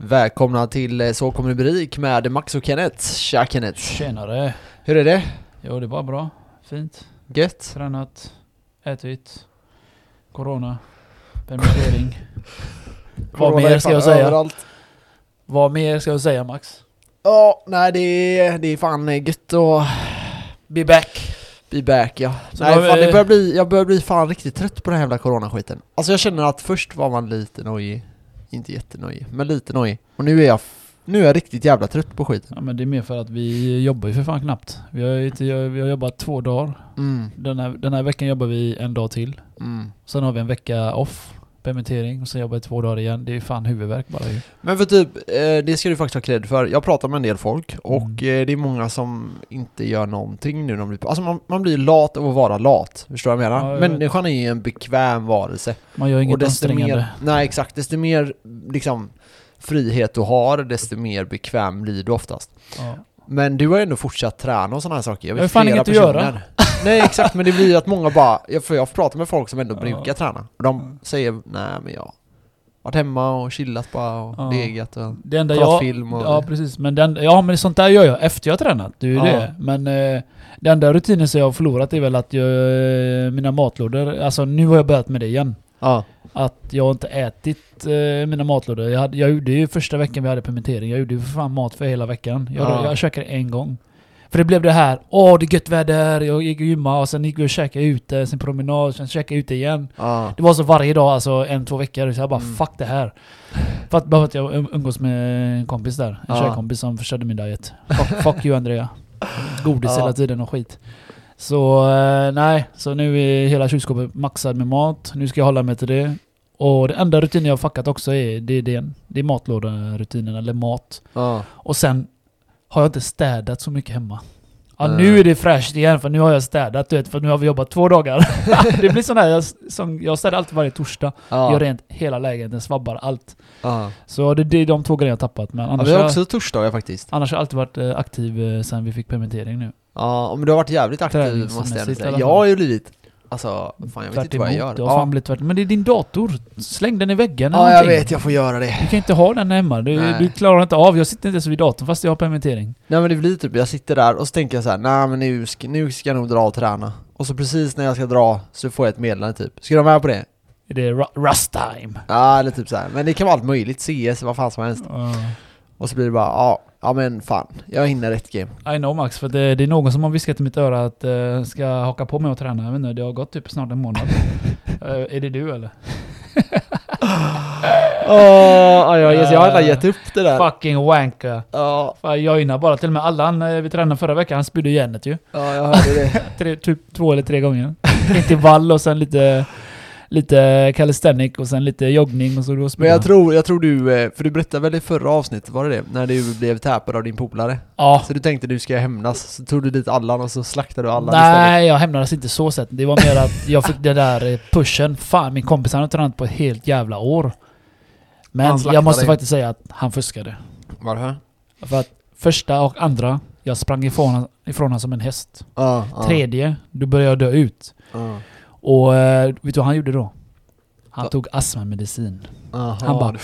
Välkomna till eh, Så kommer det bli med Max och Kenneth. Tja Kenneth! Tjenare! Hur är det? Jo, det var bra. Fint. Gött? Tränat, ätit, corona, permittering. Vad mer är ska jag säga? Överallt. Vad mer ska jag säga Max? Ja, nej det är, det är fan eh, gött att Be back! be back ja. Så nej fan vi- det börjar bli, jag börjar bli fan riktigt trött på den här jävla coronaskiten. Alltså jag känner att först var man lite nojig. Inte jättenojig, men lite nojig. Och nu är jag, nu är jag riktigt jävla trött på skiten. Ja men det är mer för att vi jobbar ju för fan knappt. Vi har, inte, vi har jobbat två dagar. Mm, Den här, den här veckan jobbar vi en dag till. mm. Sen har vi en vecka off, permittering, och sen jobbar vi två dagar igen. Det är fan huvudvärk bara ju. Men för typ, eh, det ska du faktiskt ha cred för. Jag pratar med en del folk och Mm. eh, det är många som inte gör någonting nu de blir Alltså man, man blir lat av att vara lat, förstår du vad jag menar? Ja, jag. Människan är ju en bekväm varelse. Man gör inget och desto ansträngande. mer, nej exakt, desto mer liksom frihet du har, desto mer bekväm blir du oftast. Ja. Men du har ju ändå fortsatt träna och sådana här saker. Jag Jag har fan inget att göra. Nej exakt, men det blir ju att många bara, jag, för jag har pratat med folk som ändå Ja. brukar träna. Och de säger, nej men jag har varit hemma och chillat bara och Ja. legat och Det enda kollat jag... film och... Ja precis, men den, ja men sånt där gör jag efter jag har tränat. Det är ju Ja. det. Men eh, den enda rutinen som jag har förlorat är väl att jag, eh, mina matlådor, alltså nu har jag börjat med det igen. Ja. Att jag inte ätit eh, mina matlådor. Jag, hade, jag gjorde ju första veckan vi hade permittering, jag gjorde ju för fan mat för hela veckan. Jag, Ja. jag käkade en gång. För det blev det här, åh det är gött väder, jag gick och gymmade och sen gick vi och käkade ute, sen promenad, sen käkade ute igen. Ja. Det var så varje dag, alltså en, två veckor. Så jag bara Mm. fuck det här. För att, bara för att jag um- umgås med en kompis där. En Ja. tjejkompis som förstörde min diet. Fuck, fuck you Andrea. Godis Ja. hela tiden och skit. Så eh, nej, så nu är hela kylskåpet maxad med mat. Nu ska jag hålla mig till det. Och det enda rutinen jag har fuckat också är det, är det, det är matlådarutinen, eller mat. Ja. Och sen har jag inte städat så mycket hemma. Ja, nu är det fräscht igen för nu har jag städat, du vet, för nu har vi jobbat två dagar. det blir sån här, jag, som, jag städar alltid varje torsdag. Ja. Gör rent hela lägenheten, svabbar allt. Ja. Så det, det är de två grejerna jag har tappat. Men ja, vi har också torsdagar faktiskt. annars har jag alltid varit eh, aktiv eh, sen vi fick permittering nu. Ja, men du har varit jävligt aktiv måste jag säga. Jag har ju blivit, alltså, fan jag vet inte vad jag gör. Det har fan Ja, blivit tvärt. Men det är din dator. Släng den i väggen eller ja jag vet, jag får göra det. Du kan inte ha den hemma. Du, du klarar inte av. Jag sitter inte ens vid datorn fast jag har permittering. Nej men det blir typ, jag sitter där och så tänker jag så här, nej men nu ska, nu ska jag nog dra och träna. Och så precis när jag ska dra så får jag ett meddelande typ, ska du vara med på det? Är det ru- rust time? Ja eller typ så här. men det kan vara allt möjligt, CS, vad fan som helst. Ja. Och så blir det bara, ja, ja men fan, jag hinner ett game. I know Max, för det, det är någon som har viskat i mitt öra att uh, ska haka på mig och träna. Jag vet inte, det har gått typ snart en månad. Eh, är det du eller? Åh, jag, jag, jag har redan gett upp det där. Fucking wanker. Ja, Fan, jag innan bara. Till och med Allan eh, vi tränade förra veckan, han spydde järnet ju. ja jag hörde det. Tre, typ två eller tre gånger. Intervall och sen lite, lite calisthenic och sen lite joggning och så då Men jag tror, jag tror du, eh, för du berättade väl i förra avsnittet, var det det? När du blev tappad av din polare? Ja. Så du tänkte du ska hämnas, så tog du dit Allan och så slaktade du Allan istället? Nej, jag hämnades inte så sett. Det var mer att jag fick den där eh, pushen. Fan, min kompis han har tränat på ett helt jävla år. Men jag måste dig. faktiskt säga att han fuskade. Varför? För att första och andra, jag sprang ifrån, ifrån honom som en häst. Ja, ja, Tredje, då började jag dö ut. ja. Och eh, vet du vad han gjorde då? Han Va? tog astmamedicin. Han bara-.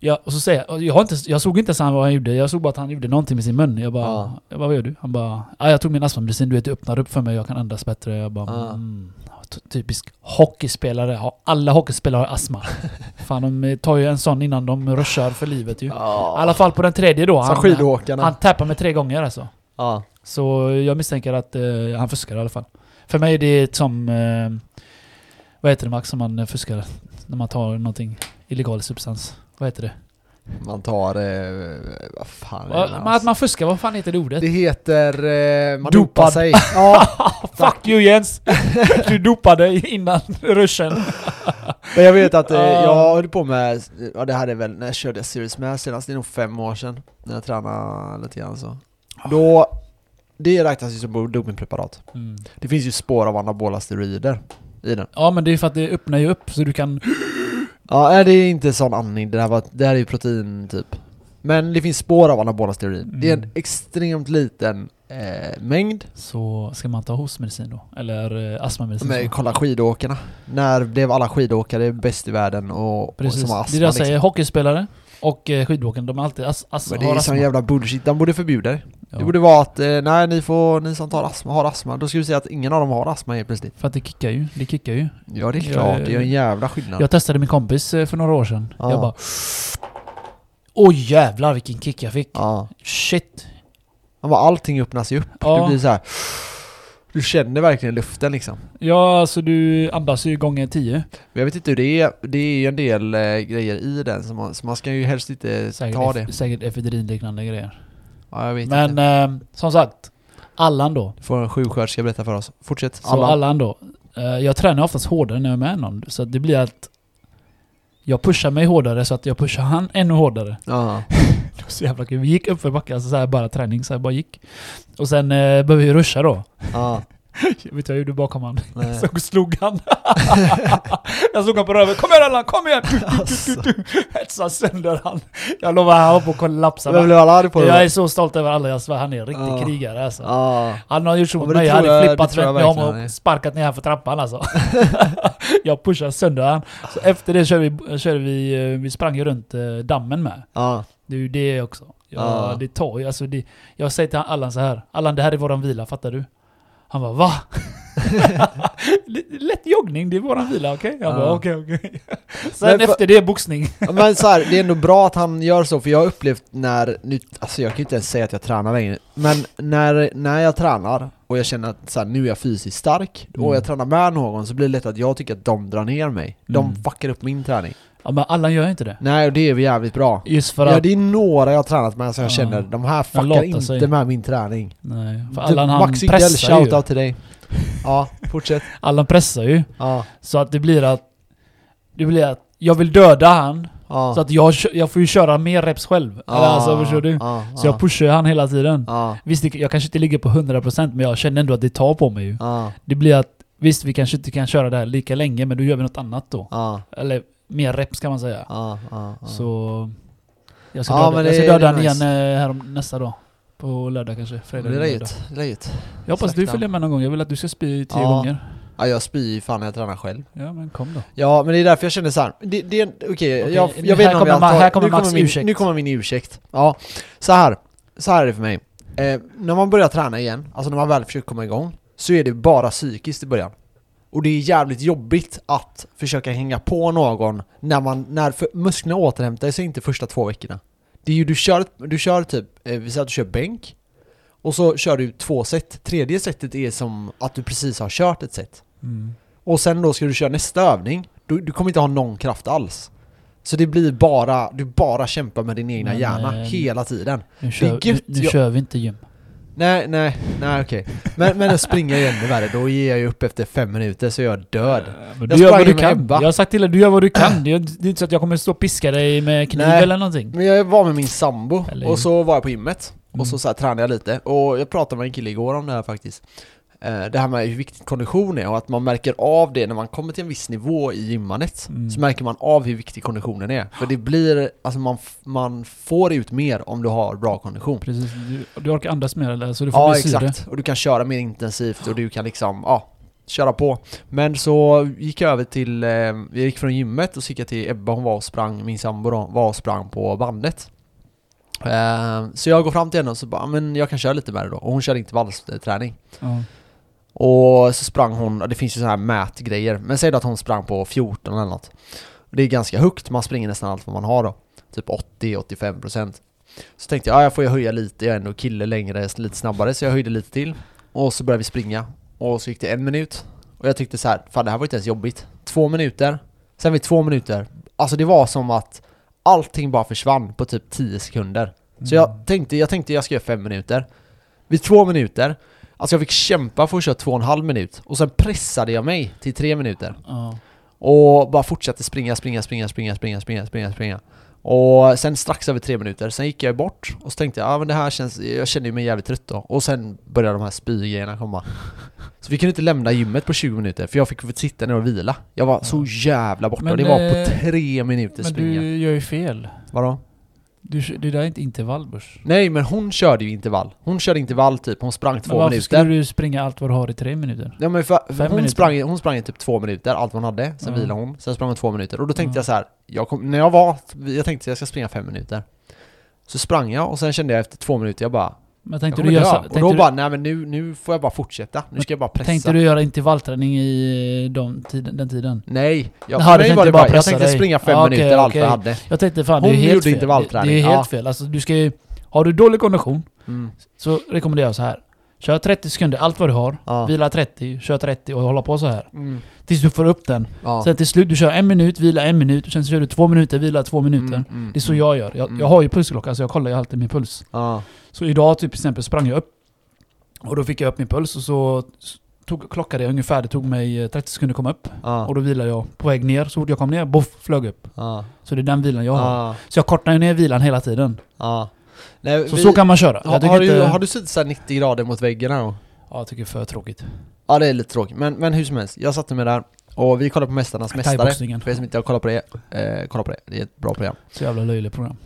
Ja, och så säger jag, jag, inte, jag såg inte ens vad han gjorde, jag såg bara att han gjorde någonting med sin mun. Jag bara, Ja. jag bara vad gör du? Han bara, ja, jag tog min astmamedicin, du vet det öppnar upp för mig, jag kan andas bättre. Jag bara, Ja. mm, ty- typisk hockeyspelare, alla hockeyspelare har astma. Fan de tar ju en sån innan de ruschar för livet ju. I Ja. alla fall på den tredje då. Som Han, skidåkarna. han tappar mig tre gånger alltså. Ja. Så jag misstänker att eh, han fuskar i alla fall. För mig är det som... Eh, vad heter det Max, som man fuskar? När man tar någonting illegal substans. Vad heter det? Man tar, eh, vad fan Va- det? att man fuskar, vad fan heter det ordet? Det heter, eh, man Dopad. dopar sig. Ja, Fuck you Jens! Du dopade innan ruschen. men jag vet att eh, Ja. jag höll på med, ja det här är väl när jag körde Series med senast, det är nog fem år sedan. När jag tränade lite grann så. Då, det räknas ju som dopingpreparat. Mm. Det finns ju spår av anabola steroider i den. Ja men det är för att det öppnar ju upp så du kan... Ja, det är inte sån andning, det här, var, det här är ju protein typ. Men det finns spår av anabola steroider. Det är en Mm. extremt liten eh, mängd. Så ska man ta hostmedicin då? Eller eh, astmamedicin? Men kolla skidåkarna. När blev alla skidåkare bäst i världen och, och Precis. som har det astma är det jag säger, liksom. hockeyspelare och eh, skidåkaren, de är alltid as, as, Men det är sån jävla bullshit, de borde förbjuda det. Ja. Det borde vara att, eh, nej ni får, ni som tar astma har astma. Då ska vi säga att ingen av dem har astma helt plötsligt. För att det kickar ju. Det kickar ju. Ja det är klart, ja, det gör en jävla skillnad. Jag testade min kompis eh, för några år sedan. Ja. Jag bara... Oj jävlar vilken kick jag fick. Ja. Shit. Man bara, allting öppnas ju upp. Ja. Det blir så här. Du känner verkligen luften liksom. Ja, alltså du andas ju gånger tio. Men jag vet inte hur det är, det är ju en del eh, grejer i den så man, så man ska ju helst inte Säkert, ta det. säkert efedrinliknande grejer. Ja, jag vet Men inte. eh, som sagt, Allan då. Det får en sjuksköterska berätta för oss. Fortsätt. Så Allan då. Eh, jag tränar oftast hårdare när jag är med någon. Så att det blir att jag pushar mig hårdare så att jag pushar han ännu hårdare. Ja. Det var så jävla kul. Vi gick upp för backen, alltså så här bara träning, så här bara gick. Och sen eh, började vi ruscha då. Ja. Vet du vad jag gjorde bakom han? Nej. Så slog han. jag slog han på röven. Kom igen Allan, kom igen! Alltså. Hetsade sönder han. Jag lovar, han var på att kollapsa. Vem blev arg på Jag är så stolt över alla, jag svär. Han är en riktig krigare alltså. Ja. Han har gjort så mot mig, jag hade jag- flippat det tror jag vänt mig om verkligen han är. och sparkat ner här för trappan alltså. jag pushade sönder han. Så efter det körde vi, körde vi, eh, vi sprang ju runt eh, dammen med. Ja. Det är ju det också. Ja, Ja. det tar ju, alltså det, Jag säger till Allan så här. Allan det här är våran vila, fattar du? Han bara va? Lätt joggning, det är våran vila, okej? Jag bara okej okej. Sen Men för- efter det boxning. Men så här, det är ändå bra att han gör så, för jag har upplevt när, nu, alltså jag kan ju inte ens säga att jag tränar längre, men när, när jag tränar och jag känner att så här, nu är jag fysiskt stark, Mm. och jag tränar med någon så blir det lätt att jag tycker att de drar ner mig. De Mm. fuckar upp min träning. Ja men Allan gör inte det. Nej, och det är jävligt bra. Just för Ja, att... det är några jag har tränat med som jag Ja. känner, de här fuckar inte sig. med min träning. Nej, för Du, Allan han Max pressar ju. shoutout till dig. Ja, fortsätt. Allan pressar ju. Ja, Så att det blir att... Det blir att jag vill döda han. ja. Så att jag, jag får ju köra mer reps själv. Eller alltså förstår du? Ja, Så jag pushar ju han hela tiden. Ja, Visst, jag kanske inte ligger på 100% men jag känner ändå att det tar på mig ju. ja, Det blir att, visst vi kanske inte kan köra det här lika länge men då gör vi något annat då. ja, Eller mer reps kan man säga. ja, ja, ja. Så... Jag ska döda, jag ska döda han nice. igen eh, här nästa dag. På lördag kanske. Fredag Det är läget. Jag hoppas du Slakta. följer med någon gång. Jag vill att du ska spy tio gånger. Ja, jag spyr ju fan när jag tränar själv. Ja men kom då. Ja, men det är därför jag känner så här. Det, det okej, Okej, jag, jag vet inte om kommer jag tar, här kommer nu Max min, ursäkt. Nu kommer min ursäkt. Ja, så här. Så här är det för mig. Eh, när man börjar träna igen, alltså när man väl försöker komma igång, så är det bara psykiskt i början. Och det är jävligt jobbigt att försöka hänga på någon när man, när för, musklerna återhämtar sig inte första två veckorna. Det är ju, du kör, du kör typ, eh, vi säger att du kör bänk, och så kör du två set. Tredje setet är som att du precis har kört ett set. Mm. Och sen då ska du köra nästa övning, du, du kommer inte ha någon kraft alls. Så det blir bara, du bara kämpar med din egna Men, hjärna eh, hela tiden. Nu, kör, nu, nu Jag- kör vi inte gym. Nej, nej, nej okej. Men, men att springa är ännu värre, då ger jag ju upp efter fem minuter så är jag död. Men Jag du gör sprang vad du kan. Ebba. Jag har sagt till dig, du gör vad du kan. Det är, det är inte så att jag kommer stå och piska dig med kniv Nej. eller någonting. Men jag var med min sambo, Eller- och så var jag på gymmet. Mm. Och så, så här, tränade jag lite, och jag pratade med en kille igår om det här faktiskt. Eh, Det här med hur viktigt kondition är och att man märker av det när man kommer till en viss nivå i gymmandet. Mm. Så märker man av hur viktig konditionen är. För det blir, alltså man, man får ut mer om du har bra kondition. Precis. Du, du orkar andas mer eller? Så du får Ja bli syre. exakt, och du kan köra mer intensivt och du kan liksom, ja, köra på. Men så gick jag över till, eh, vi gick från gymmet och så gick jag till Ebba, hon var och sprang, min sambo då, var och sprang på bandet. Eh, så jag går fram till henne och så bara, men jag kan köra lite med det då. Och hon kör intervallträning. Ja. Och så sprang hon, det finns ju så här mätgrejer, men säg då att hon sprang på 14 eller något. Det är ganska högt, man springer nästan allt vad man har då. Typ 80-85%. Så tänkte jag, ja jag får ju höja lite, jag är ändå kille längre, lite snabbare, så jag höjde lite till. Och så började vi springa. Och så gick det en minut. Och jag tyckte så här, fan det här var inte ens jobbigt. Två minuter, sen vid två minuter. Alltså det var som att allting bara försvann på typ 10 sekunder. Så Mm. jag tänkte, jag tänkte jag ska göra fem minuter. Vid två minuter, alltså jag fick kämpa för att köra två och en halv minut. Och sen pressade jag mig till tre minuter. Ja. Och bara fortsatte springa, springa, springa, springa, springa, springa, springa, springa. Och sen strax över tre minuter, sen gick jag bort och så tänkte jag, ja men det här känns, jag känner ju mig jävligt trött då. Och sen började de här spygrejerna komma. Så vi kunde inte lämna gymmet på 20 minuter, för jag fick sitta ner och vila. Jag var så jävla borta, Men, och det var eh, på tre minuter Men springa. du gör ju fel. Vadå? Du, det där är inte intervallburs. Nej men hon körde ju intervall. Hon körde intervall typ, hon sprang Men två varför minuter. skulle du springa allt vad du har i tre minuter? Ja, men för, Fem hon, minuter. sprang, hon sprang i typ två minuter, allt vad hon hade, sen Ja. vilade hon, sen sprang hon två minuter. Och då tänkte Ja. jag så här, jag kom, när jag var, jag tänkte jag ska springa fem minuter. Så sprang jag och sen kände jag efter två minuter, jag bara, Men tänkte du, göra, Och då du, bara, nej men nu, nu får jag bara fortsätta, nu ska jag bara pressa. tänkte du göra intervallträning i de tiden, den tiden? Nej, jag, mig tänkte var det bara jag tänkte dig. springa fem okej, minuter allt okej. vad jag hade. Jag tänkte fan, det är Hon helt gjorde fel. intervallträning, Det, det är helt ja. fel. Alltså, du ska ju, har du dålig kondition Mm. så rekommenderar jag så här. Kör 30 sekunder, allt vad du har. Ja. Vila 30, kör 30 och hålla på så här. Mm. Tills du får upp den. Ja. Sen till slut, du kör en minut, vila en minut, och sen kör du två minuter, vila två minuter. Mm, mm, Det är så jag gör. Jag, Mm. jag har ju pulsklocka så jag kollar ju alltid min puls. Ja. Så idag typ till exempel sprang jag upp. Och då fick jag upp min puls och så tog, klockade jag ungefär, det tog mig eh, 30 sekunder att komma upp. Ja. Och då vilade jag på väg ner, så fort jag kom ner, boff, flög upp. Ja. Så det är den vilan jag har. Ja. Så jag kortar ner vilan hela tiden. Nej, Så vi- så kan man köra. har, tycker har, du, inte... har du suttit såhär 90 grader mot här då? Ja, jag tycker det är för tråkigt. Ja det är lite tråkigt, men, men hur som helst, jag satte mig där och vi kollade på Mästarnas Mästare. För er som inte har kollat på det, eh, kolla på det, det är ett bra program Så jävla löjligt program.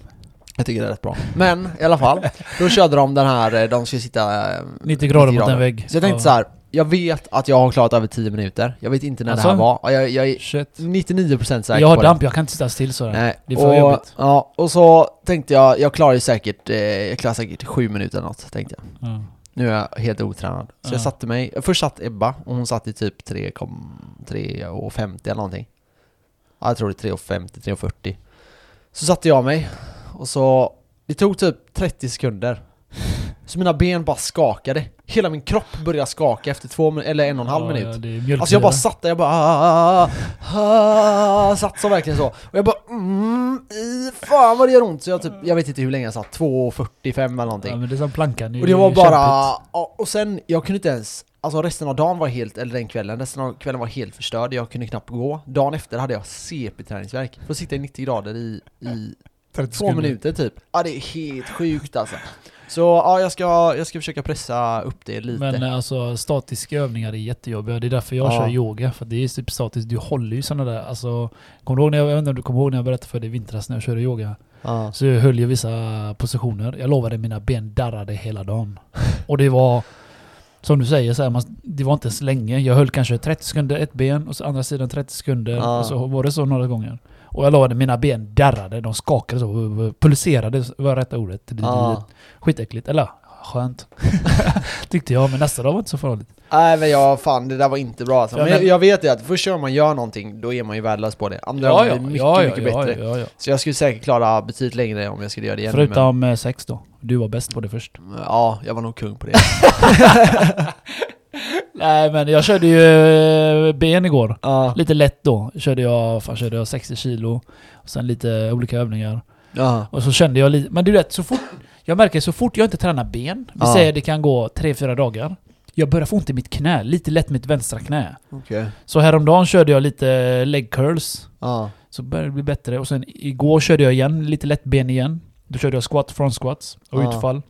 Jag tycker det är rätt bra Men i alla fall, då körde de den här, eh, de ska sitta eh, 90 grader mot en vägg. Så jag tänkte Ja. så här. Jag vet att jag har klarat över 10 minuter Jag vet inte när Alltså? det här var, och jag, jag är Shit. 99% säker Jag har på det damp, jag kan inte sitta still sådär. Nej, Det är för och, jobbigt. Ja, och så tänkte jag, jag klarar ju säkert, eh, jag klarar säkert 7 minuter eller något, tänkte jag Ja. Nu är jag helt otränad. Så Ja. jag satte mig, först satt Ebba och hon satt i typ 3,50 eller någonting. Ja, jag tror det är 3,50, 3,40. Så satte jag mig och så, det tog typ 30 sekunder. Så mina ben bara skakade. Hela min kropp började skaka efter två eller en och en halv Ja, minut. Ja. Alltså jag bara satt där, jag bara ah, ah, ah, ah, satt så verkligen så. Och jag bara mm, fan vad det gör ont. Så jag typ, jag vet inte hur länge jag satt, 2.45 eller någonting. Ja, men det är som plankan. Och det var bara, ja, och sen, jag kunde inte ens, alltså resten av dagen var helt, eller den kvällen, resten av kvällen var helt förstörd, jag kunde knappt gå. Dagen efter hade jag CP-träningsvärk. För att sitta i 90 grader i, i 30 två minuter typ. Ja det är helt sjukt alltså. Så ja, jag ska, jag ska försöka pressa upp det lite. Men alltså statiska övningar är jättejobbiga. Det är därför jag Ja. kör yoga. För det är typ statiskt. Du håller ju sådana där. Alltså, kommer du ihåg när jag, jag vet inte om du kommer ihåg när jag berättade för dig i vintras när jag körde yoga? ja. Så jag höll ju vissa positioner. Jag lovade mina ben darrade hela dagen. Och det var... Som du säger, så här, man, det var inte ens länge. Jag höll kanske 30 sekunder ett ben och så andra sidan 30 sekunder. Ja. Och så var det så några gånger. Och jag lovade mina ben darrade. De skakade så. Pulserade var rätta ordet. Det, det, Ja. Skitäckligt. Eller skönt. Tyckte jag. Men nästa dag var inte så farligt. Nej men jag, fan det där var inte bra alltså. Ja, Men jag, men- jag vet ju att först när man gör någonting, då är man ju värdelös på det. Andra Ja, gånger ja. är det mycket, ja, ja, mycket ja, bättre. ja, ja. Så jag skulle säkert klara betydligt längre om jag skulle göra det igen. Förutom eh, sex då. Du var bäst på det först. Men, ja, jag var nog kung på det. Nej men jag körde ju eh, ben igår. ja. Lite lätt då. Körde jag, fan, körde jag 60 kilo. Och sen lite olika övningar. ja. Och så kände jag lite... Men du vet, så fort... Jag märker så fort jag inte tränar ben. Vi Ja. säger det kan gå 3-4 dagar. Jag börjar få ont i mitt knä. Lite lätt mitt vänstra knä. Okej. Så häromdagen körde jag lite leg curls. Ja. Så började det bli bättre. Och sen igår körde jag igen, lite lätt ben igen. Då körde jag squat, front squats och utfall.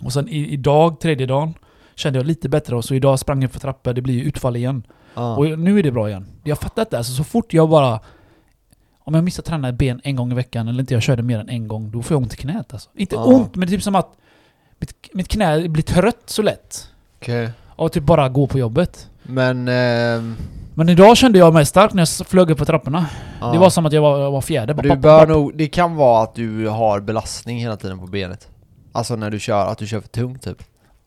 Och sen i, idag, tredje dagen, kände jag lite bättre. Och så idag sprang jag för trappor, det blir ju utfall igen. Ja. Och nu är det bra igen. Jag fattar inte, alltså så fort jag bara... Om jag missar träna ben en gång i veckan, eller inte jag körde mer än en gång, då får jag ont i knät alltså. Inte Ja. ont, men det är typ som att mitt, mitt knä blir trött så lätt. Okej. Av att typ bara gå på jobbet. Men... ehm, Men idag kände jag mig stark när jag flög upp på trapporna. ja. Det var som att jag var, jag var fjäder. Du bör nog, det kan vara att du har belastning hela tiden på benet. Alltså när du kör, att du kör för tungt typ.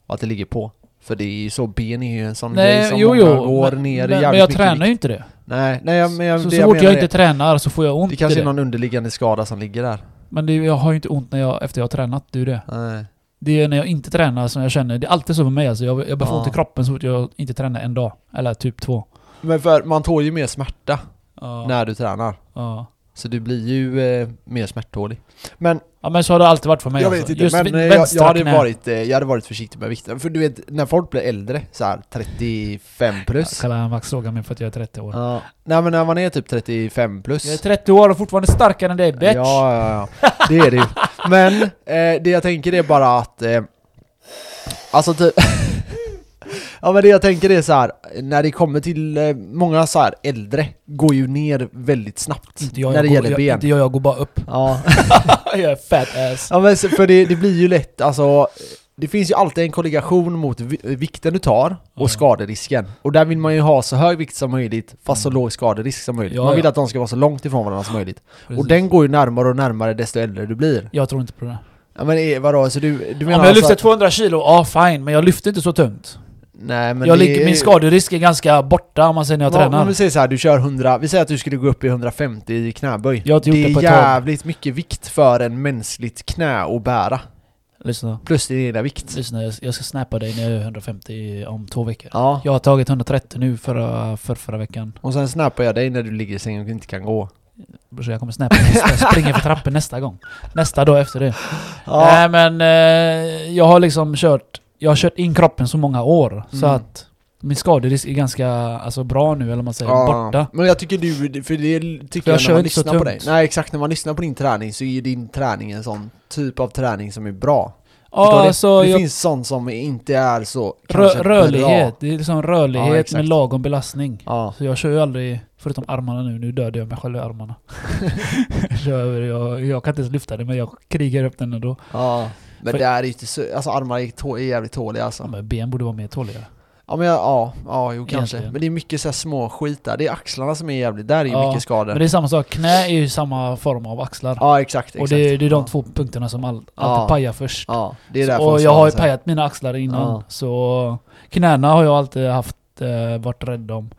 Och att det ligger på. För det är ju så, ben är ju en sån grej Nej, som jo, jo. går men, ner men, men jag tränar ju inte det. Nej, nej jag- men jag, Så, det så jag fort jag är- inte tränar så får jag ont Det kanske i är det. någon underliggande skada som ligger där. Men det, jag har ju inte ont när jag, efter jag har tränat, det är ju det. Nej. Det är när jag inte tränar som jag känner, det är alltid så för mig alltså. Jag, jag börjar få Ja. ont i kroppen så fort jag inte tränar en dag. Eller typ två. Men för man tål ju mer smärta Ja. när du tränar. Ja. Så du blir ju eh, mer smärttålig. Men ja men så har det alltid varit för mig jag alltså. vet inte, Just men eh, jag, jag, hade varit, eh, jag hade varit försiktig med vikten. För du vet, när folk blir äldre, så här 35 plus. Kallar han Max sågar mig för att jag är 30 år. Ja. Nej men när man är typ 35 plus. Jag är 30 år och fortfarande starkare än dig bitch! Ja, ja, ja. Det är det. Men eh, det jag tänker är bara att... Eh, alltså typ... Ja men det jag tänker är så här, när det kommer till eh, många så här äldre går ju ner väldigt snabbt Inte jag, när det jag gäller går, ben. jag, inte jag, jag går bara upp. Ja, jag är fat ass. ja men för det, det blir ju lätt, alltså det finns ju alltid en kollegation mot vi- vikten du tar och Ja. skaderisken. Och där vill man ju ha så hög vikt som möjligt, fast så Mm. låg skaderisk som möjligt. Ja, man vill ja. att de ska vara så långt ifrån varandra som möjligt. Precis. Och den går ju närmare och närmare desto äldre du blir. Jag tror inte på det. Ja men eh, vadå, så du, du Om menar jag alltså lyfter att- 200 kilo, ja fine, men jag lyfter inte så tungt. Nej men jag det ligger, min skaderisk är ganska borta om man säger när jag Ja, tränar. men vi säger så här, du kör 100, vi säger att du skulle gå upp i 150 i knäböj. Jag har inte det gjort det på är ett tag. jävligt mycket vikt för en mänskligt knä att bära. Lyssna, Plus din egna vikt. lyssna, jag jag ska snappa dig när jag är 150 om två veckor. Ja. Jag har tagit 130 nu förra, för förra veckan. Och sen snappar jag dig när du ligger i sängen och inte kan gå. Så jag kommer nästa, jag springer för trappor nästa gång. Nästa dag efter det. Ja. Nej men eh, jag har liksom kört, jag har kört in kroppen så många år så Mm. att min skaderisk är ganska alltså, bra nu eller man säger, Ja. borta. Men jag tycker du, för det tycker För jag jag, när man så lyssnar på dig. Nej exakt, när man lyssnar på din träning så är ju din träning en sån typ av träning som är bra. Ja, du? alltså det jag, finns sånt som inte är så rö, rörlighet, bra. det är liksom Ja, rörlighet exakt. med lagom belastning. Ja. Så jag kör ju aldrig, förutom armarna nu, nu dödade jag mig själv i armarna. jag, jag, jag kan inte ens lyfta det men jag krigar upp den ändå. ja. Men För- det är inte så, alltså armarna är, tå- är jävligt tåliga alltså. Ja, men ben borde vara mer tåliga. Ja men jag, ja, ja jo kanske. Egentligen. Men det är mycket så små skit där. Det är axlarna som är jävligt, där är ju Ja, mycket skador. Men det är samma sak, knä är ju samma form av axlar. Ja exakt, exakt. och det, det är de ja. två punkterna som all, alltid pajar först. Ja, det är därför och de jag har ju pajat mina axlar innan. Så knäna har jag alltid haft, eh, varit rädd om.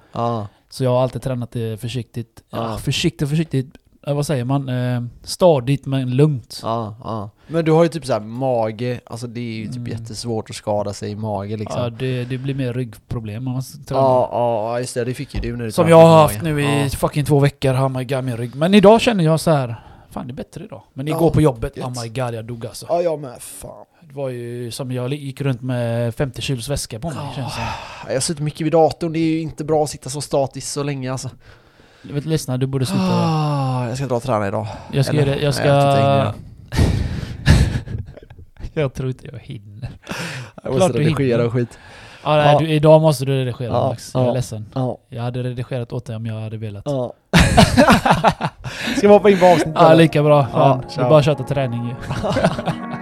Så jag har alltid tränat det försiktigt. Ja. Ja. försiktigt, försiktigt. Eh, vad säger man? Eh, stadigt men lugnt. ja, ja. Men du har ju typ så här mage, alltså det är ju typ Mm. jättesvårt att skada sig i mage liksom. Ja, det, det blir mer ryggproblem om man tränar. ja, ja, just det, det fick ju du när du Som tränade jag har haft mage. nu i Ja. fucking två veckor, oh my god min rygg. Men idag känner jag så här. Fan det är bättre idag. Men igår Ja, på jobbet, gött. oh my god jag dog alltså. Ja, jag med. Fan. Det var ju som jag gick runt med 50 kilos väska på mig känns det som. Jag har suttit mycket vid datorn, det är ju inte bra att sitta så statiskt så länge alltså. Vet, lyssna, du borde sluta. Ah, jag ska dra och träna idag. Jag ska, Eller? göra jag Nej, ska... hinner. jag tror inte jag hinner. Jag Klart måste du redigera och skit. Ja, nej, Ja. Du, idag måste du redigera Ja, Max. Jag är ja. ledsen. Ja. Jag hade redigerat åt dig om jag hade velat. ja. ska vi hoppa in på avsnittet? Ja, lika bra. Fan. Ja, det är bara att till träning ju.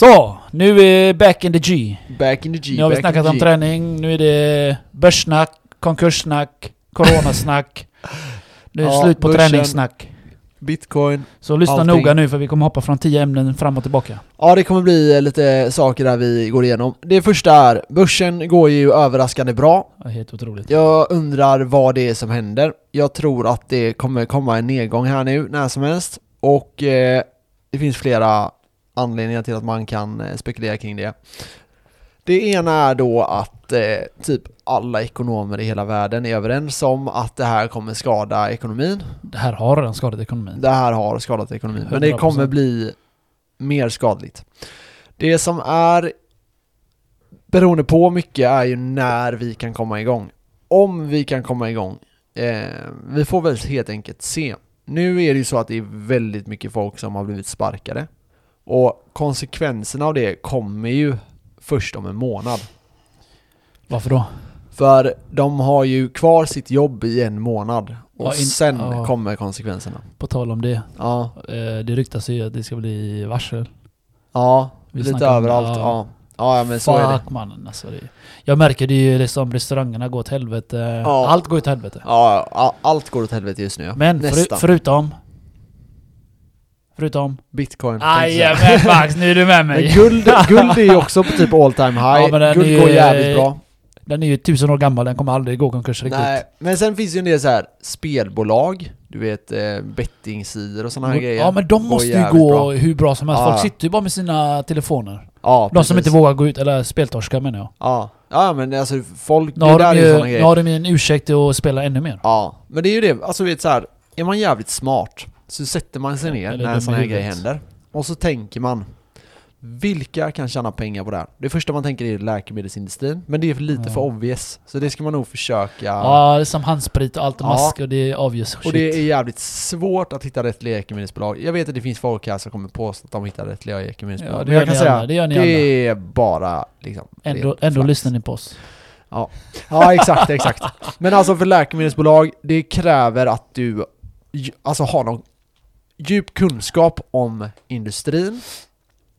Så, nu är back in the G. Back in the G. Nu har vi snackat om träning, nu är det börssnack, konkurssnack, coronasnack. Nu är det Ja, slut på börsen. träningssnack. Bitcoin. Så lyssna Allting. noga nu för vi kommer hoppa från 10 ämnen fram och tillbaka. Ja, det kommer bli eh, lite saker där vi går igenom. Det första är, börsen går ju överraskande bra. Helt otroligt. Jag undrar vad det är som händer. Jag tror att det kommer komma en nedgång här nu, när som helst. Och eh, det finns flera anledningar till att man kan eh, spekulera kring det. Det ena är då att eh, typ alla ekonomer i hela världen är överens om att det här kommer skada ekonomin. Det här har redan skadat ekonomin. Det här har skadat ekonomin, men det 100%. kommer bli mer skadligt. Det som är beroende på mycket är ju när vi kan komma igång. Om vi kan komma igång. Eh, vi får väl helt enkelt se. Nu är det ju så att det är väldigt mycket folk som har blivit sparkade. Och konsekvenserna av det kommer ju först om en månad. Varför då? För de har ju kvar sitt jobb i en månad. Och Ja, in- sen ja. kommer konsekvenserna. På tal om det. Ja, Eh, det ryktas ju att det ska bli varsel. ja Vi lite överallt. ja. Ja. Ja, men så är det. Fuck mannen alltså. Det, jag märker det ju liksom restaurangerna går åt helvete. Ja. Allt går åt helvete. Ja, allt går åt helvete just nu. ja. Men för, förutom... Förutom... Bitcoin. Jajamän Max, nu är du med Men mig. guld, guld är ju också på typ all time high. Ja, men guld är går ju- jävligt bra. Den är ju tusen år gammal, den kommer aldrig gå konkurs riktigt. Nej, men sen finns ju en del så här spelbolag, du vet eh, bettingsidor och såna här grejer. Ja men de måste ju gå bra. hur bra som helst. Ja. Folk sitter ju bara med sina telefoner. Ja, De som precis. inte vågar gå ut, eller speltorskar menar jag. Ja, ja men alltså folk, Nu det där de är ju ju, nu har de ju en ursäkt till att spela ännu mer. Ja, men det är ju det, alltså vet så här, är man jävligt smart så sätter man sig ner Eller när en sån här grej händer. Och så tänker man, vilka kan tjäna pengar på det här? Det första man tänker är läkemedelsindustrin, men det är lite Ja. för obvious. Så det ska man nog försöka... Ja, det är som handsprit och allt Ja. mask och det är obvious shit. Och det är jävligt svårt att hitta rätt läkemedelsbolag. Jag vet att det finns folk här som kommer påstå att de hittar rätt läkemedelsbolag. Ja, det men jag kan säga, alla, det gör ni det är bara liksom... Ändå, ändå lyssnar ni på oss. Ja, exakt, exakt. Men alltså för läkemedelsbolag, det kräver att du alltså har någon djup kunskap om industrin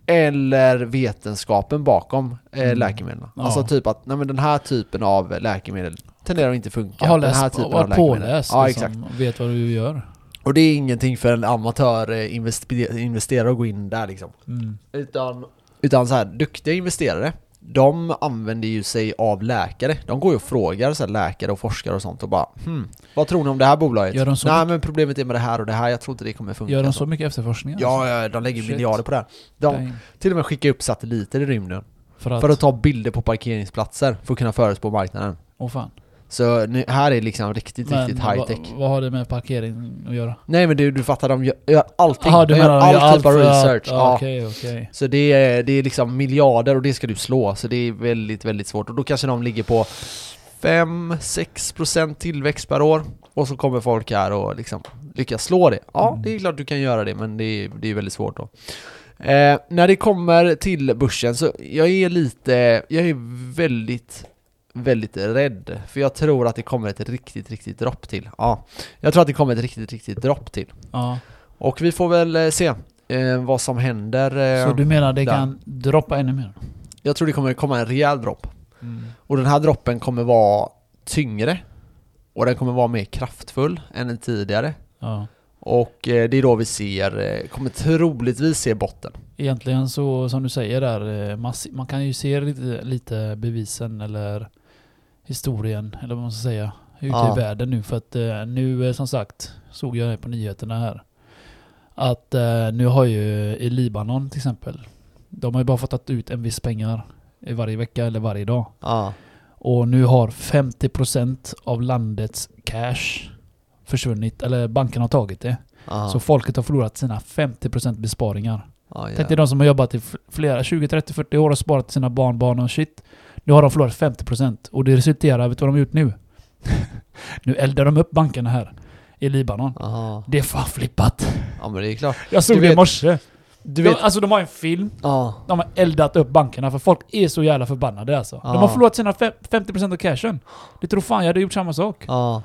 eller vetenskapen bakom eh, Mm. läkemedlen. Ja. Alltså typ att nej, men den här typen av läkemedel tenderar att inte funka. Har den här typen av läkemedel. påläst Ja, liksom, exakt. vet vad du gör. Och det är ingenting för en amatör eh, investe- investerare att gå in där liksom. Mm. Utan, utan så här, duktiga investerare, de använder ju sig av läkare. De går ju och frågar så läkare och forskare och sånt och bara hmm, vad tror ni om det här bolaget? Gör de så Nej men problemet är med det här och det här, jag tror inte det kommer funka. Gör de så mycket efterforskningar? Ja, ja, de lägger Shit. miljarder på det här. De Dang. till och med skickar upp satelliter i rymden För att... för att ta bilder på parkeringsplatser för att kunna förutspå marknaden. Åh fan. Så nu, här är liksom riktigt, Men riktigt high tech. vad, har det med parkering att göra? Nej men du, du fattar, de gör, gör allting. Jaha, du de gör all typ av allt för att- research. ja, Ja. Okej, okej. Så det är, det är liksom miljarder och det ska du slå, så det är väldigt, väldigt svårt. Och då kanske de ligger på 5-6% tillväxt per år. Och så kommer folk här och liksom lyckas slå det. Ja, Mm. det är klart du kan göra det, men det är, det är väldigt svårt då. Eh, när det kommer till börsen så jag är lite, jag är väldigt, väldigt rädd. För jag tror att det kommer ett riktigt, riktigt dropp till. Ja, jag tror att det kommer ett riktigt, riktigt dropp till. Ja. Och vi får väl eh, se eh, vad som händer. Eh, Så du menar det där. kan droppa ännu mer? jag tror det kommer komma en rejäl dropp. Mm. Och den här droppen kommer vara tyngre. Och den kommer vara mer kraftfull än den tidigare. Ja. Och eh, det är då vi ser, eh, kommer troligtvis se botten. Egentligen så, som du säger där, man kan ju se lite, lite bevisen eller historien, eller vad man ska säga, ute Ja. i världen nu. För att eh, nu, eh, som sagt, såg jag det på nyheterna här, att eh, nu har ju i Libanon till exempel, de har ju bara fått ut en viss pengar i varje vecka eller varje dag. Ja. Och nu har 50% av landets cash försvunnit, eller bankerna har tagit det. Ja. Så folket har förlorat sina 50% besparingar. ja, Tänk dig de som har jobbat i flera, 20, 30, 40 år och sparat till sina barn, barn och shit. Nu har de förlorat 50% och det resulterar, vet du vad de har gjort nu? nu eldar de upp bankerna här i Libanon. Ja. Det är fan flippat. ja, men det är klart. Jag såg Du det i morse. Du De, vet, alltså de har en film, ja. de har eldat upp bankerna för folk är så jävla förbannade alltså. Ja. De har förlorat sina fe- 50% av cashen. Du tror fan jag hade gjort samma sak. Ja.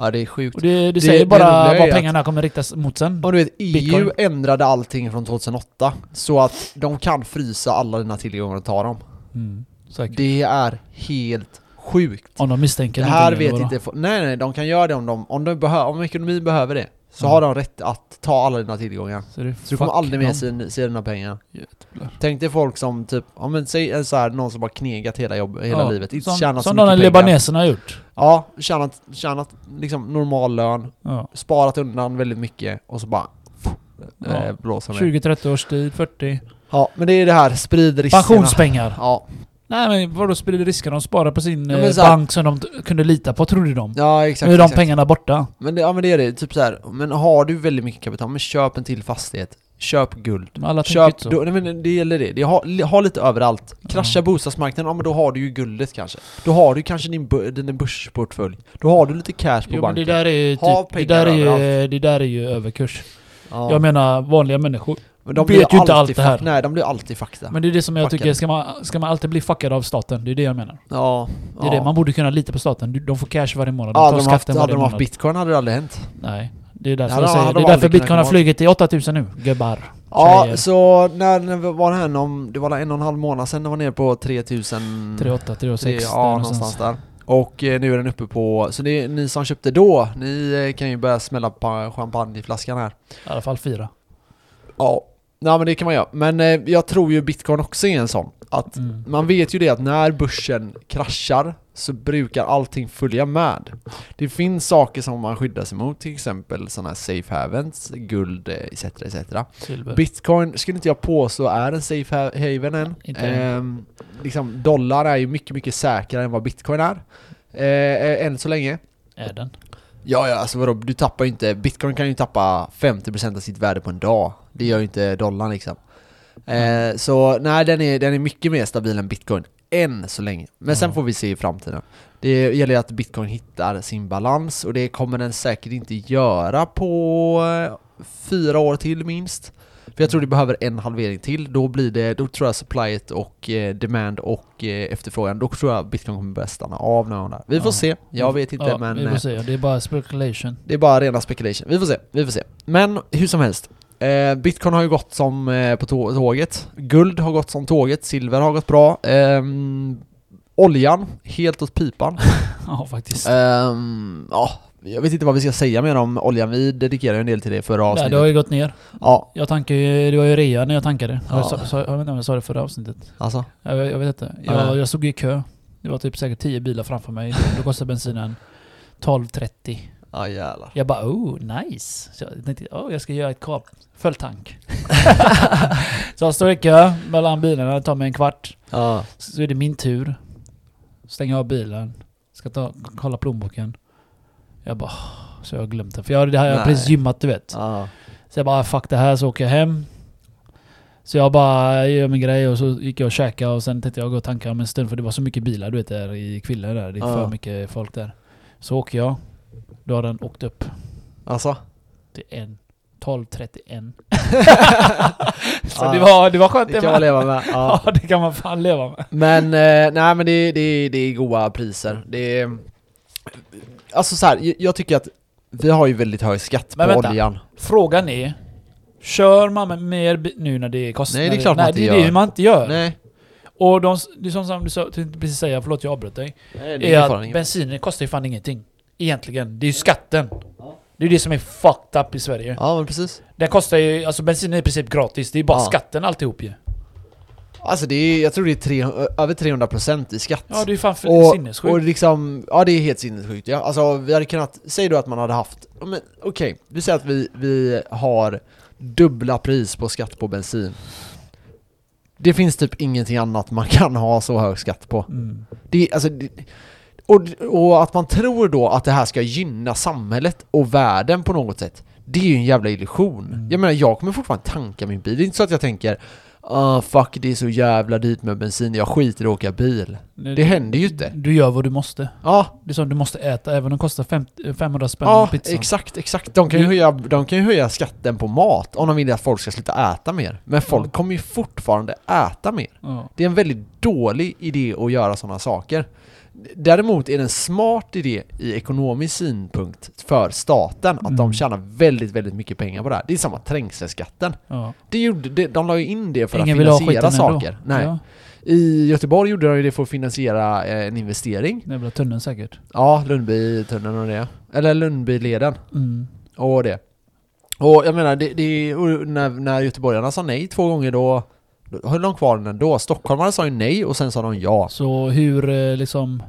Ja, det är sjukt. Och det, det, Det- säger det bara är vad att- pengarna kommer riktas mot sen. Och du vet, EU Bitcoin. ändrade allting från 2008 så att de kan frysa alla dina tillgångar och ta dem. Mm, säkert. Det är helt sjukt. Om de misstänker Det här vet inte Nej nej, de kan göra det om de, om de behöver, om ekonomin behöver det. Så Ja. har de rätt att ta alla dina tillgångar. Så, det Så du kommer aldrig mer se, se dina pengar. Jävlar. Tänk dig folk som typ, ja men säg så här, någon som har knegat hela, jobb, hela Ja, livet, inte som, tjänat som så de libaneserna har gjort. Ja, tjänat, tjänat liksom normal lön, Ja. sparat undan väldigt mycket och så bara Ja. eh, blåser ner. 20-30 års tid, 40. Ja, men det är det här, sprid riskerna. Pensionspengar. Ja, Nej men vadå sprider riskerna? De sparar på sin Ja, men eh, så bank som de kunde lita på, trodde de. ja exakt. nu är de exakt. pengarna borta. Men det, ja men det är det, typ så här. men har du väldigt mycket kapital, men köp en till fastighet. Köp guld. Men alla Köp, så. då, nej, men det gäller det. det har, li- ha lite överallt. Krascha Ja. bostadsmarknaden, ja men då har du ju guldet kanske. Då har du kanske din, din börsportfölj. Då har du lite cash på Jo, men banken. det där är ju Ha typ, det pengar där är ju, överallt. det där är ju överkurs. ja. Jag menar vanliga människor. Men de vet blir ju inte alltid allt det här. Nej, de blir alltid fakta. Men det är det som jag Fuckade. tycker, ska man, ska man alltid bli fuckad av staten? Det är det jag menar. ja. Det är ja. det, man borde kunna lita på staten. De får cash varje månad, de Ja, tar hade de haft, skatten hade varje de haft månad. bitcoin hade det aldrig hänt. Nej. Det är därför Hade jag säger, det är därför bitcoin har flugit till 8000 nu, gubbar. Ja, Tjejer. så när, när var det här om, det var en och en halv månad sedan den var nere på 3000... 38, 36 Ja, någonstans där. Och eh, nu är den uppe på, så det ni som köpte då, ni eh, kan ju börja smälla champagneflaskan här. I alla fall fyra. Ja, Nej men det kan man göra. Men eh, jag tror ju bitcoin också är en sån. Att Mm. man vet ju det att när börsen kraschar så brukar allting följa med. Det finns saker som man skyddar sig mot, till exempel sådana här safe havens, guld etc. etc. Silver. Bitcoin skulle inte jag påstå är en safe ha- haven än. Ehm, liksom, dollar är ju mycket, mycket säkrare än vad bitcoin är. Eh, eh, än så länge. är den. Ja, ja, alltså vadå, du tappar ju inte, bitcoin kan ju tappa 50% av sitt värde på en dag. Det gör ju inte dollarn liksom. Eh, så nej, den är, den är mycket mer stabil än bitcoin. Än så länge. Men sen Ja. får vi se i framtiden. Det gäller ju att bitcoin hittar sin balans och det kommer den säkert inte göra på eh, fyra år till minst. För jag tror det behöver en halvering till, då blir det, då tror jag supplyet och eh, demand och eh, efterfrågan, då tror jag bitcoin kommer börja stanna av någon där. Vi får Ja. se, jag vet inte ja, men Vi eh, får se, det är bara speculation. det är bara rena speculation. Vi får se, vi får se. Men hur som helst. Eh, Bitcoin har ju gått som eh, på tå- tåget. Guld har gått som tåget. Silver har gått bra. Ehm, oljan, helt åt pipan. Ja, faktiskt. Ehm, ja, jag vet inte vad vi ska säga mer om oljan. Vi dedikerar ju en del till det förra Nej, avsnittet. det har ju gått ner. Ja, Jag tankar ju, det var ju rea när jag tankade. Ja. Jag, sa, sa, jag vet inte om jag sa det förra avsnittet. alltså. Jag, jag vet inte. Ja. Jag, jag stod i kö. Det var typ säkert 10 bilar framför mig. Då kostade bensinen 12,30. Ja jävlar. Jag bara oh, nice. Så jag tänkte, oh, jag ska göra ett kap. Full tank. så jag står i kö mellan bilarna, det tar mig en kvart. Ja. Så är det min tur. Stänger av bilen. Ska ta, kolla plånboken. Jag bara, så jag har glömt det. För jag, det här, jag har precis gymmat du vet. Ja. Så jag bara, fuck det här, så åker jag hem. Så jag bara gör min grej och så gick jag och käkade och sen tänkte jag gå och tanka om en stund för det var så mycket bilar du vet där i Kville där. Det är Ja. för mycket folk där. Så åker jag. Då har den åkt upp Alltså. till en 12.31. så Ja. det, var, det var skönt Det kan man leva med. Ja. Ja det kan man fan leva med. Men, eh, nej men det, det, det är goda priser. Det är, alltså så här, jag- tycker att vi har ju väldigt hög skatt Men på vänta. oljan. Frågan är, kör man med mer bi- nu när det kostar? Nej, det är klart man Nej, inte det är gör. det man inte gör. Nej. Och de, det är som, som du sa, tänkte precis säga, förlåt jag avbröt dig. Nej, det är fan att bensinen kostar ju fan ingenting. Egentligen. Det är ju skatten. Det är det som är fucked up i Sverige. Ja men precis. Den kostar ju, alltså bensinen är i princip gratis. Det är bara Ja. skatten alltihop ju. Alltså det är, jag tror det är tre, över 300% i skatt. Ja det är fan för och, sinnessjukt. och liksom, ja det är helt sinnessjukt ja. Alltså vi hade kunnat, säg då att man hade haft, men okej, vi säger att vi, vi har dubbla pris på skatt på bensin. Det finns typ ingenting annat man kan ha så hög skatt på. Mm. Det, alltså, det, och, och att man tror då att det här ska gynna samhället och världen på något sätt. Det är ju en jävla illusion. Mm. Jag menar, jag kommer fortfarande tanka min bil. Det är inte så att jag tänker ah fuck det är så jävla dyrt med bensin, jag skiter i att åka bil. Det händer ju inte. Du gör vad du måste. Ja, Det är som du måste äta, även om det kostar 50, 500 spänn ja pizzan. exakt, exakt. De kan, ju höja, de kan ju höja skatten på mat om de vill att folk ska sluta äta mer. Men folk kommer ju fortfarande äta mer. Ja. Det är en väldigt dålig idé att göra sådana saker. Däremot är det en smart idé i ekonomisk synpunkt för staten att Mm. de tjänar väldigt, väldigt mycket pengar på det här. Det är samma trängselskatten. Ja. Det gjorde, det, de la ju in det för Ingen att finansiera saker. Nej. Ja. I Göteborg gjorde de ju det för att finansiera eh, en investering. Det väl tunneln säkert. Ja, Lundbytunneln och det. Eller Lundbyleden Mm. och det. Och jag menar, det, det, när, när göteborgarna sa nej två gånger då, då höll de kvar den ändå. Stockholmarna sa ju nej och sen sa de ja. Så hur eh, liksom...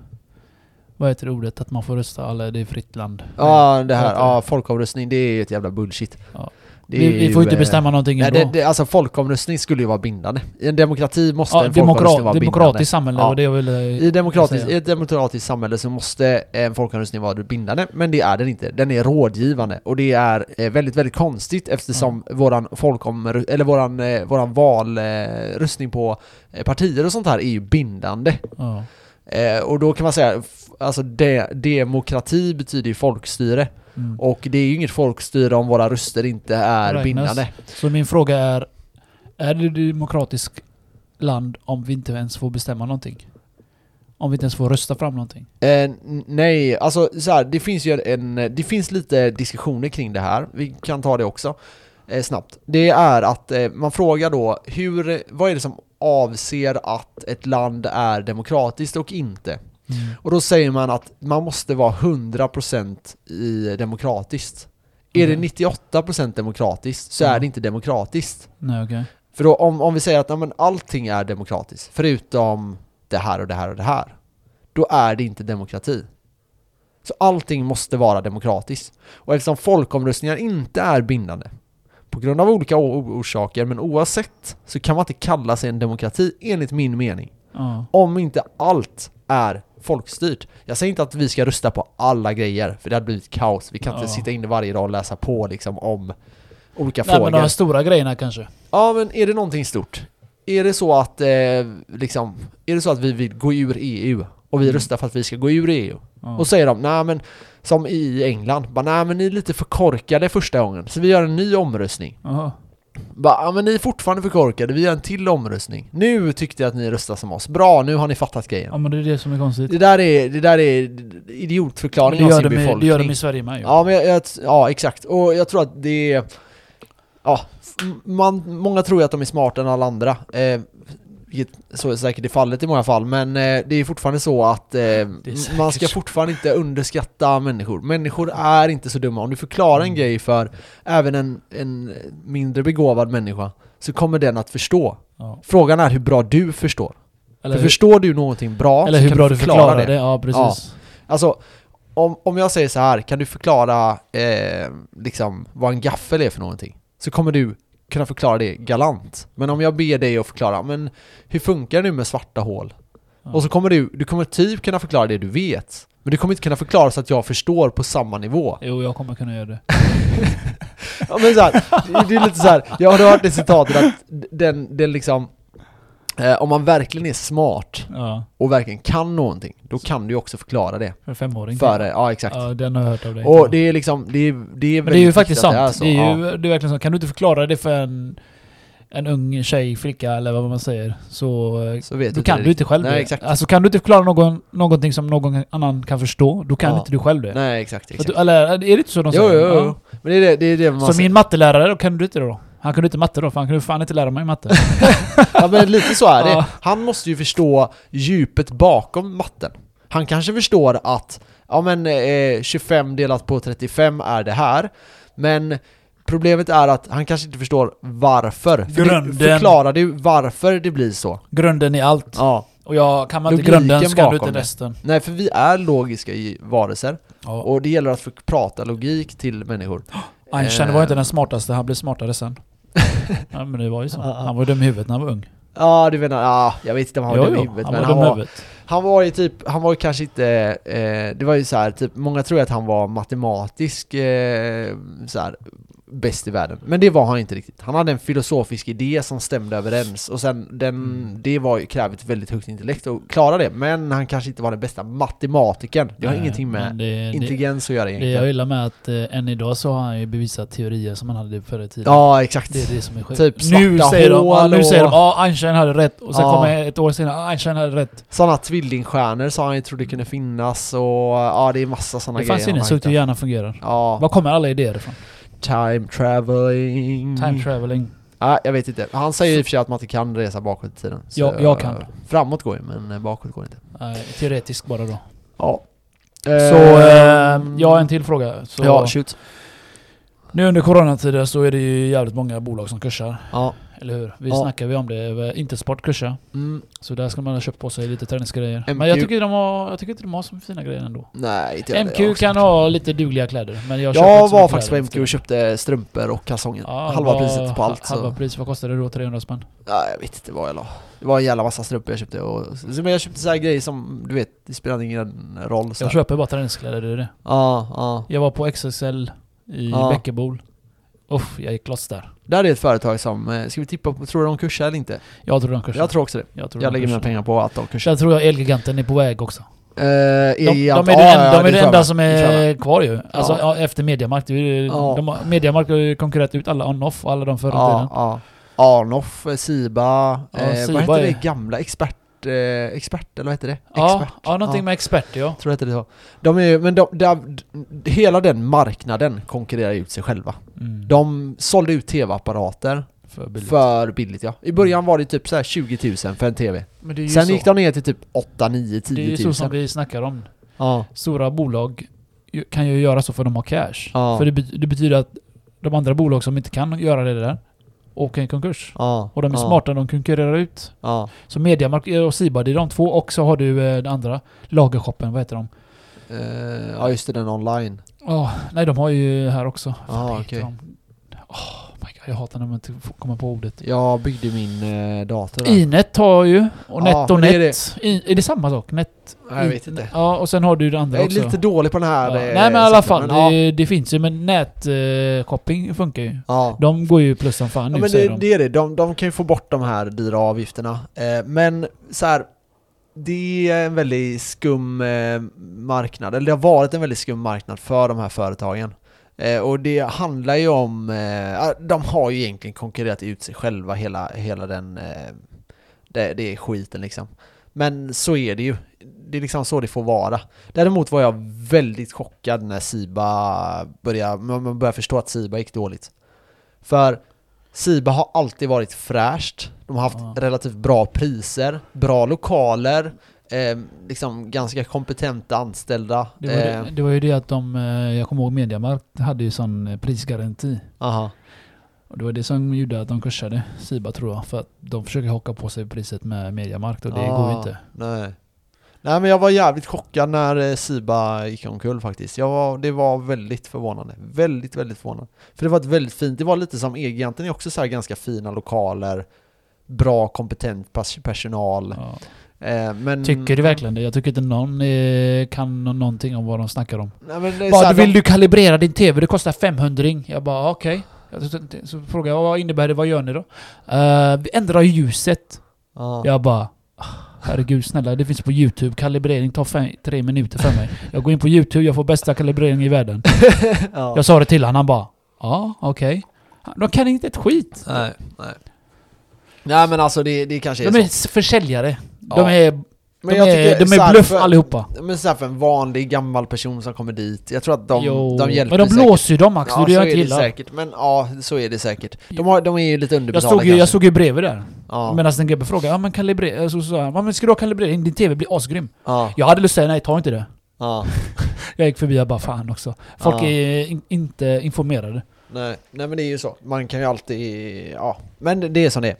Vad heter det ordet? Att man får rösta alla, det är fritt land. Ja, det här, ja, folkomröstning, det är ju ett jävla bullshit. Ja. Vi, vi ju, får inte eh, bestämma någonting Nej, det, det, alltså folkomröstning skulle ju vara bindande. I en demokrati måste ja, en folkomröstning vara bindande. demokratiskt samhälle Ja. det jag ville I, demokratisk, säga. I ett demokratiskt samhälle så måste en folkomröstning vara bindande, men det är den inte. Den är rådgivande och det är eh, väldigt, väldigt konstigt eftersom våran folkom, eller våran, eh, våran valröstning på eh, partier och sånt här är ju bindande. Eh, och då kan man säga, alltså de, demokrati betyder ju folkstyre. Mm. Och det är ju inget folkstyre om våra röster inte är Räknas. bindande. Så min fråga är, är det ett demokratiskt land om vi inte ens får bestämma någonting? Om vi inte ens får rösta fram någonting? Eh, nej, alltså så här, det finns ju en, det finns lite diskussioner kring det här, vi kan ta det också eh, snabbt. Det är att eh, man frågar då, hur, vad är det som avser att ett land är demokratiskt och inte? Och då säger man att man måste vara 100% i demokratiskt. Är det Mhm. 98% demokratiskt så Ja. är det inte demokratiskt. Nej okej. För då, om, om vi säger att men allting är demokratiskt, förutom det här och det här och det här, då är det inte demokrati. Så allting måste vara demokratiskt. Och eftersom folkomröstningar inte är bindande, på grund av olika orsaker, men oavsett, så kan man inte kalla sig en demokrati, enligt min mening. Ja. Om inte allt är folkstyrt. Jag säger inte att vi ska rösta på alla grejer, för det hade blivit kaos. Vi kan inte Ja. sitta inne varje dag och läsa på liksom om olika Nej men frågor. de här stora grejerna kanske. Ja men är det någonting stort? Är det så att, eh, liksom, är det så att vi vill gå ur EU och vi Mm. röstar för att vi ska gå ur EU? Ja. Och säger de, nej men som i England, bara nej men ni är lite för korkade första gången, så vi gör en ny omröstning. Jaha. Bara, ja men ni är fortfarande för korkade, vi gör en till omröstning. Nu tyckte jag att ni röstar som oss, bra nu har ni fattat grejen. Ja men det är det som är konstigt. Det där är, det där är idiotförklaring det, av gör sin de, i- det befolkning. gör de i Sverige med ju. Ja, men jag, jag, ja, exakt. Och jag tror att det är... Ja, man, många tror ju att de är smartare än alla andra. Eh, vilket så är säkert i fallet i många fall, men eh, det är fortfarande så att eh, man ska fortfarande inte underskatta människor. Människor är inte så dumma. Om du förklarar en Mm. grej för även en, en mindre begåvad människa så kommer den att förstå. Ja. Frågan är hur bra du förstår. Eller, för förstår du någonting bra eller så hur kan bra du förklarar det. Ja precis. Alltså, om, om jag säger så här, kan du förklara eh, liksom vad en gaffel är för någonting? Så kommer du kunna förklara det galant. Men om jag ber dig att förklara, men hur funkar det nu med svarta hål? Ja. Och så kommer du, du kommer typ kunna förklara det du vet. Men du kommer inte kunna förklara så att jag förstår på samma nivå. Jo jag kommer kunna göra det. Ja men så här, det, är lite så här. jag har hört det citatet att den, den liksom om man verkligen är smart Ja. och verkligen kan någonting, då kan du ju också förklara det. För femåring. För, ja exakt. Ja den har jag hört av dig. Och det är liksom, det är, det är det är ju faktiskt sant. Det är, Det är, ju, det är verkligen så. Kan du inte förklara det för en, en ung tjej, flicka eller vad man säger så, eh, så vet då du kan det du inte själv Nej det. exakt. Alltså kan du inte förklara någon, någonting som någon annan kan förstå, då kan Ja. inte du själv det. Nej exakt, exakt. du, eller är det inte så de Jo, säger? jo, jo. Men det är det, det, är det man Så säger. min mattelärare, då kan du inte det då? Han kunde inte matte då, för han kunde fan inte lära mig matte. Ja men lite så är det. Han måste ju förstå djupet bakom matten. Han kanske förstår att, ja men eh, 25 delat på 35 är det här. Men problemet är att han kanske inte förstår varför. För det- Grunden. Förklarar du varför det blir så? Grunden i allt. Ja. Och jag kan man inte Logiken grunden så kan du inte det. resten. Nej för vi är logiska i varelser. Ja. Och det gäller att få prata logik till människor. Einstein Eh. var inte den smartaste, han blev smartare sen. ja men det var ju så. Han var dum i huvudet när han var ung. Ja du menar, ja jag vet inte om han var Jo, dum i huvudet han men var han var, huvudet. han var ju typ, han var ju kanske inte, eh, det var ju så här, typ, många tror att han var matematisk eh, så här, bäst i världen. Men det var han inte riktigt. Han hade en filosofisk idé som stämde överens och sen den, Mm. det var ju, krävde ett väldigt högt intellekt att klara det. Men han kanske inte var den bästa matematikern. Det har Nej, ingenting med det, det, intelligens att göra det jag egentligen. gillar med att eh, än idag så har han ju bevisat teorier som han hade förr i tiden. Ja exakt. Det är det som är sjukt. Typ nu säger de, hål nu och- säger de ja Einstein hade rätt och sen Ja. kommer ett år senare, ja, Einstein hade rätt. Sådana tvillingstjärnor sa han ju trodde kunde finnas och ja det är massa sådana Det grejer. fanns han har sinnessjukt hur hjärnan fungerar. Ja, Var kommer alla idéer ifrån? Time traveling. Time traveling. Ja, jag vet inte. Han säger ju i och för sig att man inte kan resa bakåt i tiden. Så, Ja, jag kan. Framåt går ju, men eh, bakåt går inte. Nej, teoretiskt bara då. Ja. Så, eh, jag har en till fråga. Så Ja, shoot. Nu under coronatider så är det ju jävligt många bolag som kursar. Ja. Eller hur? Vi Ja. snackar vi om det. Intersport kursar. Mm. Så där ska man ha köpt på sig lite träningsgrejer. MQ. Men jag tycker, de har, jag tycker inte de har så fina grejer ändå. Nej, inte jag. MQ Jag kan ha lite dugliga kläder. Men jag, Jag inte var faktiskt på MQ och köpte strumpor och kalsonger. Ja, halva priset på allt. Halva Så. pris, vad kostade det då? 300 spänn? Ja, jag vet inte vad jag la. Det var en jävla massa strumpor jag köpte. Och, men jag köpte så här grejer som, du vet, det spelar ingen roll. Så Jag köper bara träningskläder, det är det. Ja, ja. Jag var på XXL i Ja. Bäckebol. Uff, jag gick loss där. Där är ett företag som, eh, ska vi tippa på, tror du de kursar eller inte? Jag tror de kursar. Jag tror också det. jag, tror Jag de lägger mina pengar på att de kursar. Jag tror att Elgiganten är på väg också. Eh, De, de är Elgiganten- det, en, de är det enda som är kvar ju. Alltså Ja. efter Mediamarkt. Ja. De, Mediamarkt har ju konkurrerat ut alla on-off och alla de förra Ja, tiden. ja. Arnoff, eh, Siba, Ja, eh, Siba vad hette är- det gamla? Expert, eh, expert eller vad hette det? Ja, Expert. ja, någonting Ja. med experter ja. Tror jag hette det så. De är ju- men de, de, de, hela den marknaden konkurrerar ut sig själva. Mm. De sålde ut tv-apparater för billigt. för billigt ja. I början var det typ så här 20 000 för en tv. Men det är ju Sen så. gick de ner till typ 8, 9, Det är 10 ju 000. så som vi snackar om. Ja. Stora bolag kan ju göra så för de har cash. Ja. För det, det betyder att de andra bolag som inte kan göra det där åker i konkurs. Ja. Och de är ja, smarta, de konkurrerar ut. Ja. Så Mediamarkt och Siba, det är de två. Och så har du eh, den andra, Lagershoppen, vad heter de? Eh, ja just det, den online. Åh, nej de har ju här också. Ja, heter okej. de? God, Jag hatar när man inte får komma på ordet. Jag byggde min eh, dator där. Inet har ju, och Ja, Net och men det är. I, är det samma sak? Net? Nej, jag vet inte. Ja, och sen har du det andra Jag är också. lite dålig på den här ja. eh, Nej men i alla fall, men det, det finns ju, men nätkoppling funkar ju. Ja. De går ju plus som fan nu men det, de. det är det, de, de kan ju få bort de här dyra avgifterna. Eh, men så här, det är en väldigt skum eh, marknad, eller det har varit en väldigt skum marknad för de här företagen. Eh, och det handlar ju om, eh, de har ju egentligen konkurrerat ut sig själva hela, hela den, eh, det, det är skiten liksom. Men så är det ju. Det är liksom så det får vara. Däremot var jag väldigt chockad när Siba började, man började förstå att Siba gick dåligt. För Siba har alltid varit fräscht. De har haft Ja. relativt bra priser, bra lokaler, eh, liksom ganska kompetenta anställda. Det var, eh, det, det var ju det att de, eh, jag kommer ihåg Mediamarkt hade ju sån eh, prisgaranti. aha. Och det var det som gjorde att de kursade Siba tror jag. För att de försöker haka på sig priset med Mediamarkt och det går ju Ah, inte. Nej. Nej men jag var jävligt chockad när Siba gick omkull faktiskt. Jag var, det var väldigt förvånande. Väldigt, väldigt förvånande. För det var ett väldigt fint, det var lite som EG, egentligen är också så ganska fina lokaler, bra kompetent pers- personal. Ja. Eh, men, Tycker du verkligen det? Jag tycker inte någon eh, kan nå- någonting om vad de snackar om. Nej, är Bara, vill de- du kalibrera din TV? Det kostar 500 Jag bara okej. Jag så- frågar jag vad innebär det? Vad gör ni då? "Eh, vi ändrar ljuset. Ja. Jag bara "Ah, Herregud snälla, det finns på Youtube. Kalibrering tar fem, tre minuter för mig. Jag går in på Youtube, jag får bästa kalibrering i världen. ja. Jag sa det till honom, han bara Ja, okej. De kan inte ett skit. Nej, nej. Nej men alltså det, det kanske är De är så. s- försäljare. De Ja. är, Men de jag är, de så är bluff för- allihopa. Men så för en vanlig gammal person som kommer dit, jag tror att de, Jo, de hjälper men de blåser ju dem Max, det är det så jag är inte gillar. säkert, men ja, så är det säkert. De, har, de är ju lite Jag underbetalda stod, ju, kanske. jag stod ju bredvid där. ja. Medan en gubbe frågade ja men kalibrera, så sa jag ja, men ska du ha kalibrering? Din TV blir asgrym. ja, Jag hade lust att säga nej, ta inte det. ja. Jag gick förbi och bara fan också. Folk Ja. är in, inte informerade. Nej, nej men det är ju så. Man kan ju alltid, ja. Men det är som det är.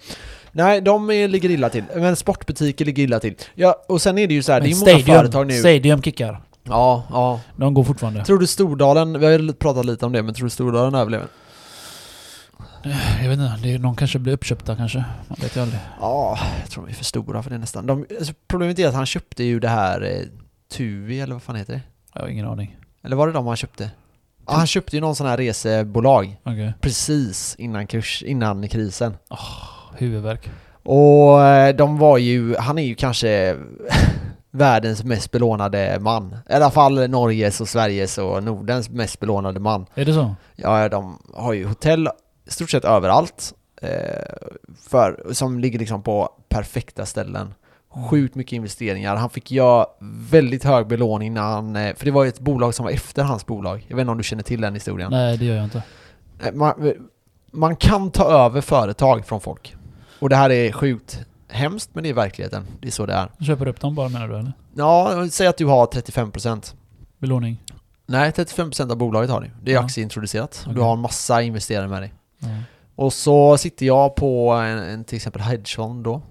Nej, de är, ligger illa till. Men sportbutiker ligger illa till. Ja, och sen är det ju så här, det är ju många företag nu. Stadium kickar. Ja, ja. De går fortfarande. Tror du Stordalen, vi har ju pratat lite om det, men tror du Stordalen överlever? Jag vet inte, det är, någon kanske blir uppköpta kanske. Man vet ju aldrig. Ja, jag tror de är för stora för det nästan. De, alltså, problemet är att han köpte ju det här eh, Tuvi, eller vad fan heter det? Jag har ingen aning. Eller var det de han köpte? Ja, han köpte ju någon sån här resebolag Okej. precis innan, kurs, innan krisen. Huvudvärk. Och eh, de var ju, han är ju kanske världens mest belånade man. I alla fall Norges och Sveriges och Nordens mest belånade man. Är det så? Ja, de har ju hotell stort sett överallt. Eh, för, som ligger liksom på perfekta ställen. Sjukt mycket investeringar. Han fick göra väldigt hög belåning när han, eh, för det var ju ett bolag som var efter hans bolag. Jag vet inte om du känner till den historien. Nej, det gör jag inte. Man, man kan ta över företag från folk. Och det här är sjukt hemskt, men det är verkligheten. Det är så det är. Du köper upp dem bara menar du eller? Ja, säg att du har 35%. Belåning? Nej, 35% av bolaget har du. Det är Ja. aktieintroducerat. Du Okej. har en massa investerare med dig. Ja. Och så sitter jag på en, en till exempel hedgefond då.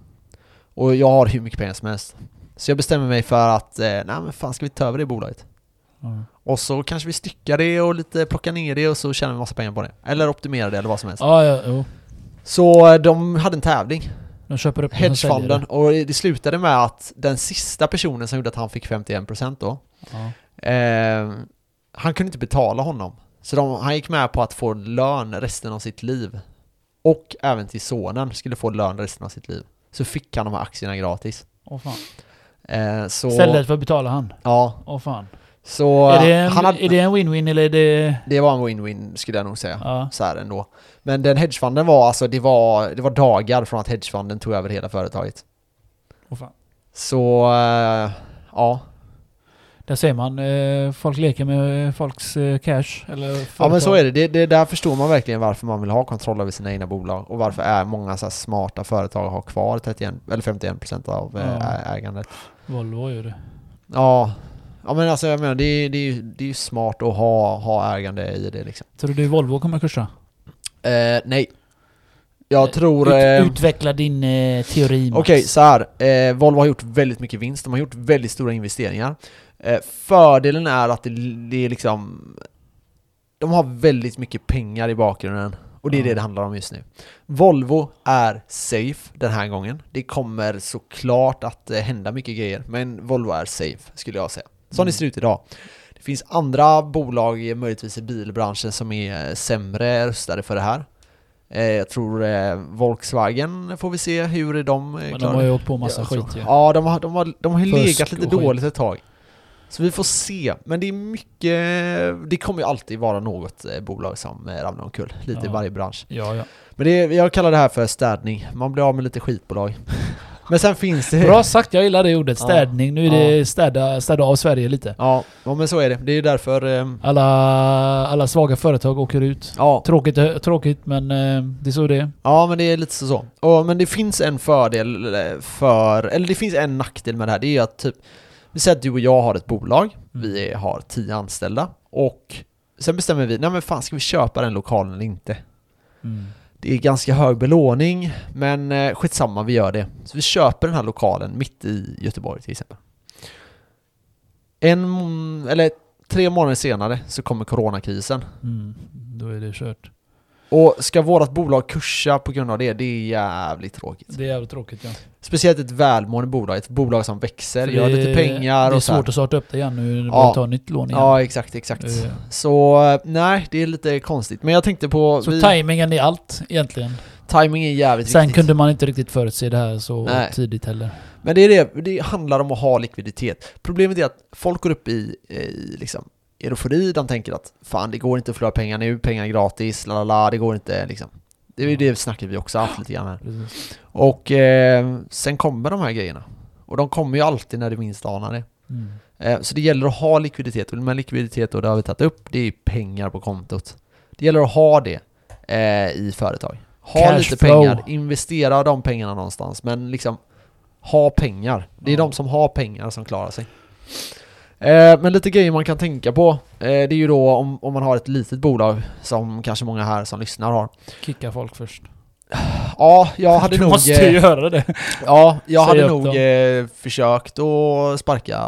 Och jag har hur mycket pengar som helst. Så jag bestämmer mig för att, eh, nej men fan ska vi ta över det bolaget? Ja. Och så kanske vi styckar det och lite plockar ner det och så tjänar vi massa pengar på det. Eller optimerar det eller vad som helst. Ja, ja, jo. Så eh, de hade en tävling, De köper upp hedgefonden, och det slutade med att den sista personen som gjorde att han fick 51% då, Ja. eh, han kunde inte betala honom. Så de, han gick med på att få lön resten av sitt liv. Och även till sonen skulle få lön resten av sitt liv. Så fick han de här aktierna gratis. Åh fan. Eh, så, Istället för att betala han. Ja, Åh fan. Så är, det en, han hade, är det en win-win eller är det... det var en win-win skulle jag nog säga. Ja. Så här ändå. Men den hedgefonden var alltså, det var, det var dagar från att hedgefonden tog över hela företaget. Åh fan. Så, eh, ja. Där ser man, eh, folk leker med folks eh, cash. Eller Ja men så är det. det, det där förstår man verkligen varför man vill ha kontroll över sina egna bolag och varför är många så smarta företag har kvar 31 eller 51% av eh, Ja. ä- ägandet. Volvo gör det. Ja, ja men alltså jag menar det är, det är, det är ju smart att ha, ha ägande i det liksom. Tror du Volvo kommer kursa? Eh, nej. Jag tror... Ut, eh, utveckla din eh, teori. Okej, så här. Eh, Volvo har gjort väldigt mycket vinst, de har gjort väldigt stora investeringar. Eh, fördelen är att det, det är liksom... De har väldigt mycket pengar i bakgrunden Och det är Ja. det det handlar om just nu. Volvo är safe den här gången. Det kommer såklart att eh, hända mycket grejer, men Volvo är safe skulle jag säga. Som det Mm. ser ut idag. Det finns andra bolag, möjligtvis i bilbranschen, som är eh, sämre rustade för det här. Eh, Jag tror eh, Volkswagen får vi se hur de Men de klarar har ju åkt på massa skit ju. Ja, de har, de har, de har legat lite skit. dåligt ett tag. Så vi får se. Men det är mycket... Det kommer ju alltid vara något bolag som ramlar omkull. Lite i Ja. varje bransch. Ja, ja. Men det jag kallar det här för städning. Man blir av med lite skitbolag. Men sen finns det... Bra sagt, jag gillar det ordet. Städning. Nu är det städa, städa av Sverige lite. Ja, ja, men så är det. Det är ju därför... Eh, Alla, alla svaga företag åker ut. ja, Tråkigt, tråkigt men eh, det är så det är. ja, men det är lite så. Och, men det finns en fördel eh, för... Eller det finns en nackdel med det här. Det är att typ... Vi säger att du och jag har ett bolag. Vi är- har tio anställda. Och sen bestämmer vi, nej men fan ska vi köpa den lokalen eller inte? Mm. Det är ganska hög belåning, men eh, skitsamma, vi gör det. Så vi köper den här lokalen mitt i Göteborg till exempel. En, eller tre månader senare så kommer coronakrisen. Mm. Då är det kört. Och ska vårt bolag kursa på grund av det, det är jävligt tråkigt. Det är jävligt tråkigt ja. Speciellt ett välmående bolag, ett bolag som växer, gör det- lite pengar Det är och så här. svårt att starta upp det igen nu Ja. bara ta nytt lån igen. Ja, exakt, exakt. Eh, Så eh, nej, det är lite konstigt. Men jag tänkte på... Så vi, tajmingen är allt egentligen. timing är jävligt Sen viktigt. kunde man inte riktigt förutse det här så Nej. tidigt heller. Men det är det, det handlar om att ha likviditet. Problemet är att folk går upp i, i liksom eufori, de tänker att fan det går inte att förlora pengar nu, pengar är gratis, la la la, det går inte liksom. Det är ju det snacket vi också haft lite grann här. Precis. Och eh, sen kommer de här grejerna. Och de kommer ju alltid när du minst anar det. Mm. Eh, så det gäller att ha likviditet, och med likviditet och det har vi tagit upp, det är pengar på kontot. Det gäller att ha det eh, i företag. Ha Cash lite flow. pengar, investera de pengarna någonstans, men liksom ha pengar. Det är de som har pengar som klarar sig. Eh, men lite grejer man kan tänka på, eh, det är ju då om, om man har ett litet bolag, som kanske många här som lyssnar har. Kicka folk först. Ja, jag hade du nog... måste eh, ju göra det. Ja, jag Säg hade nog dem. eh, försökt att sparka,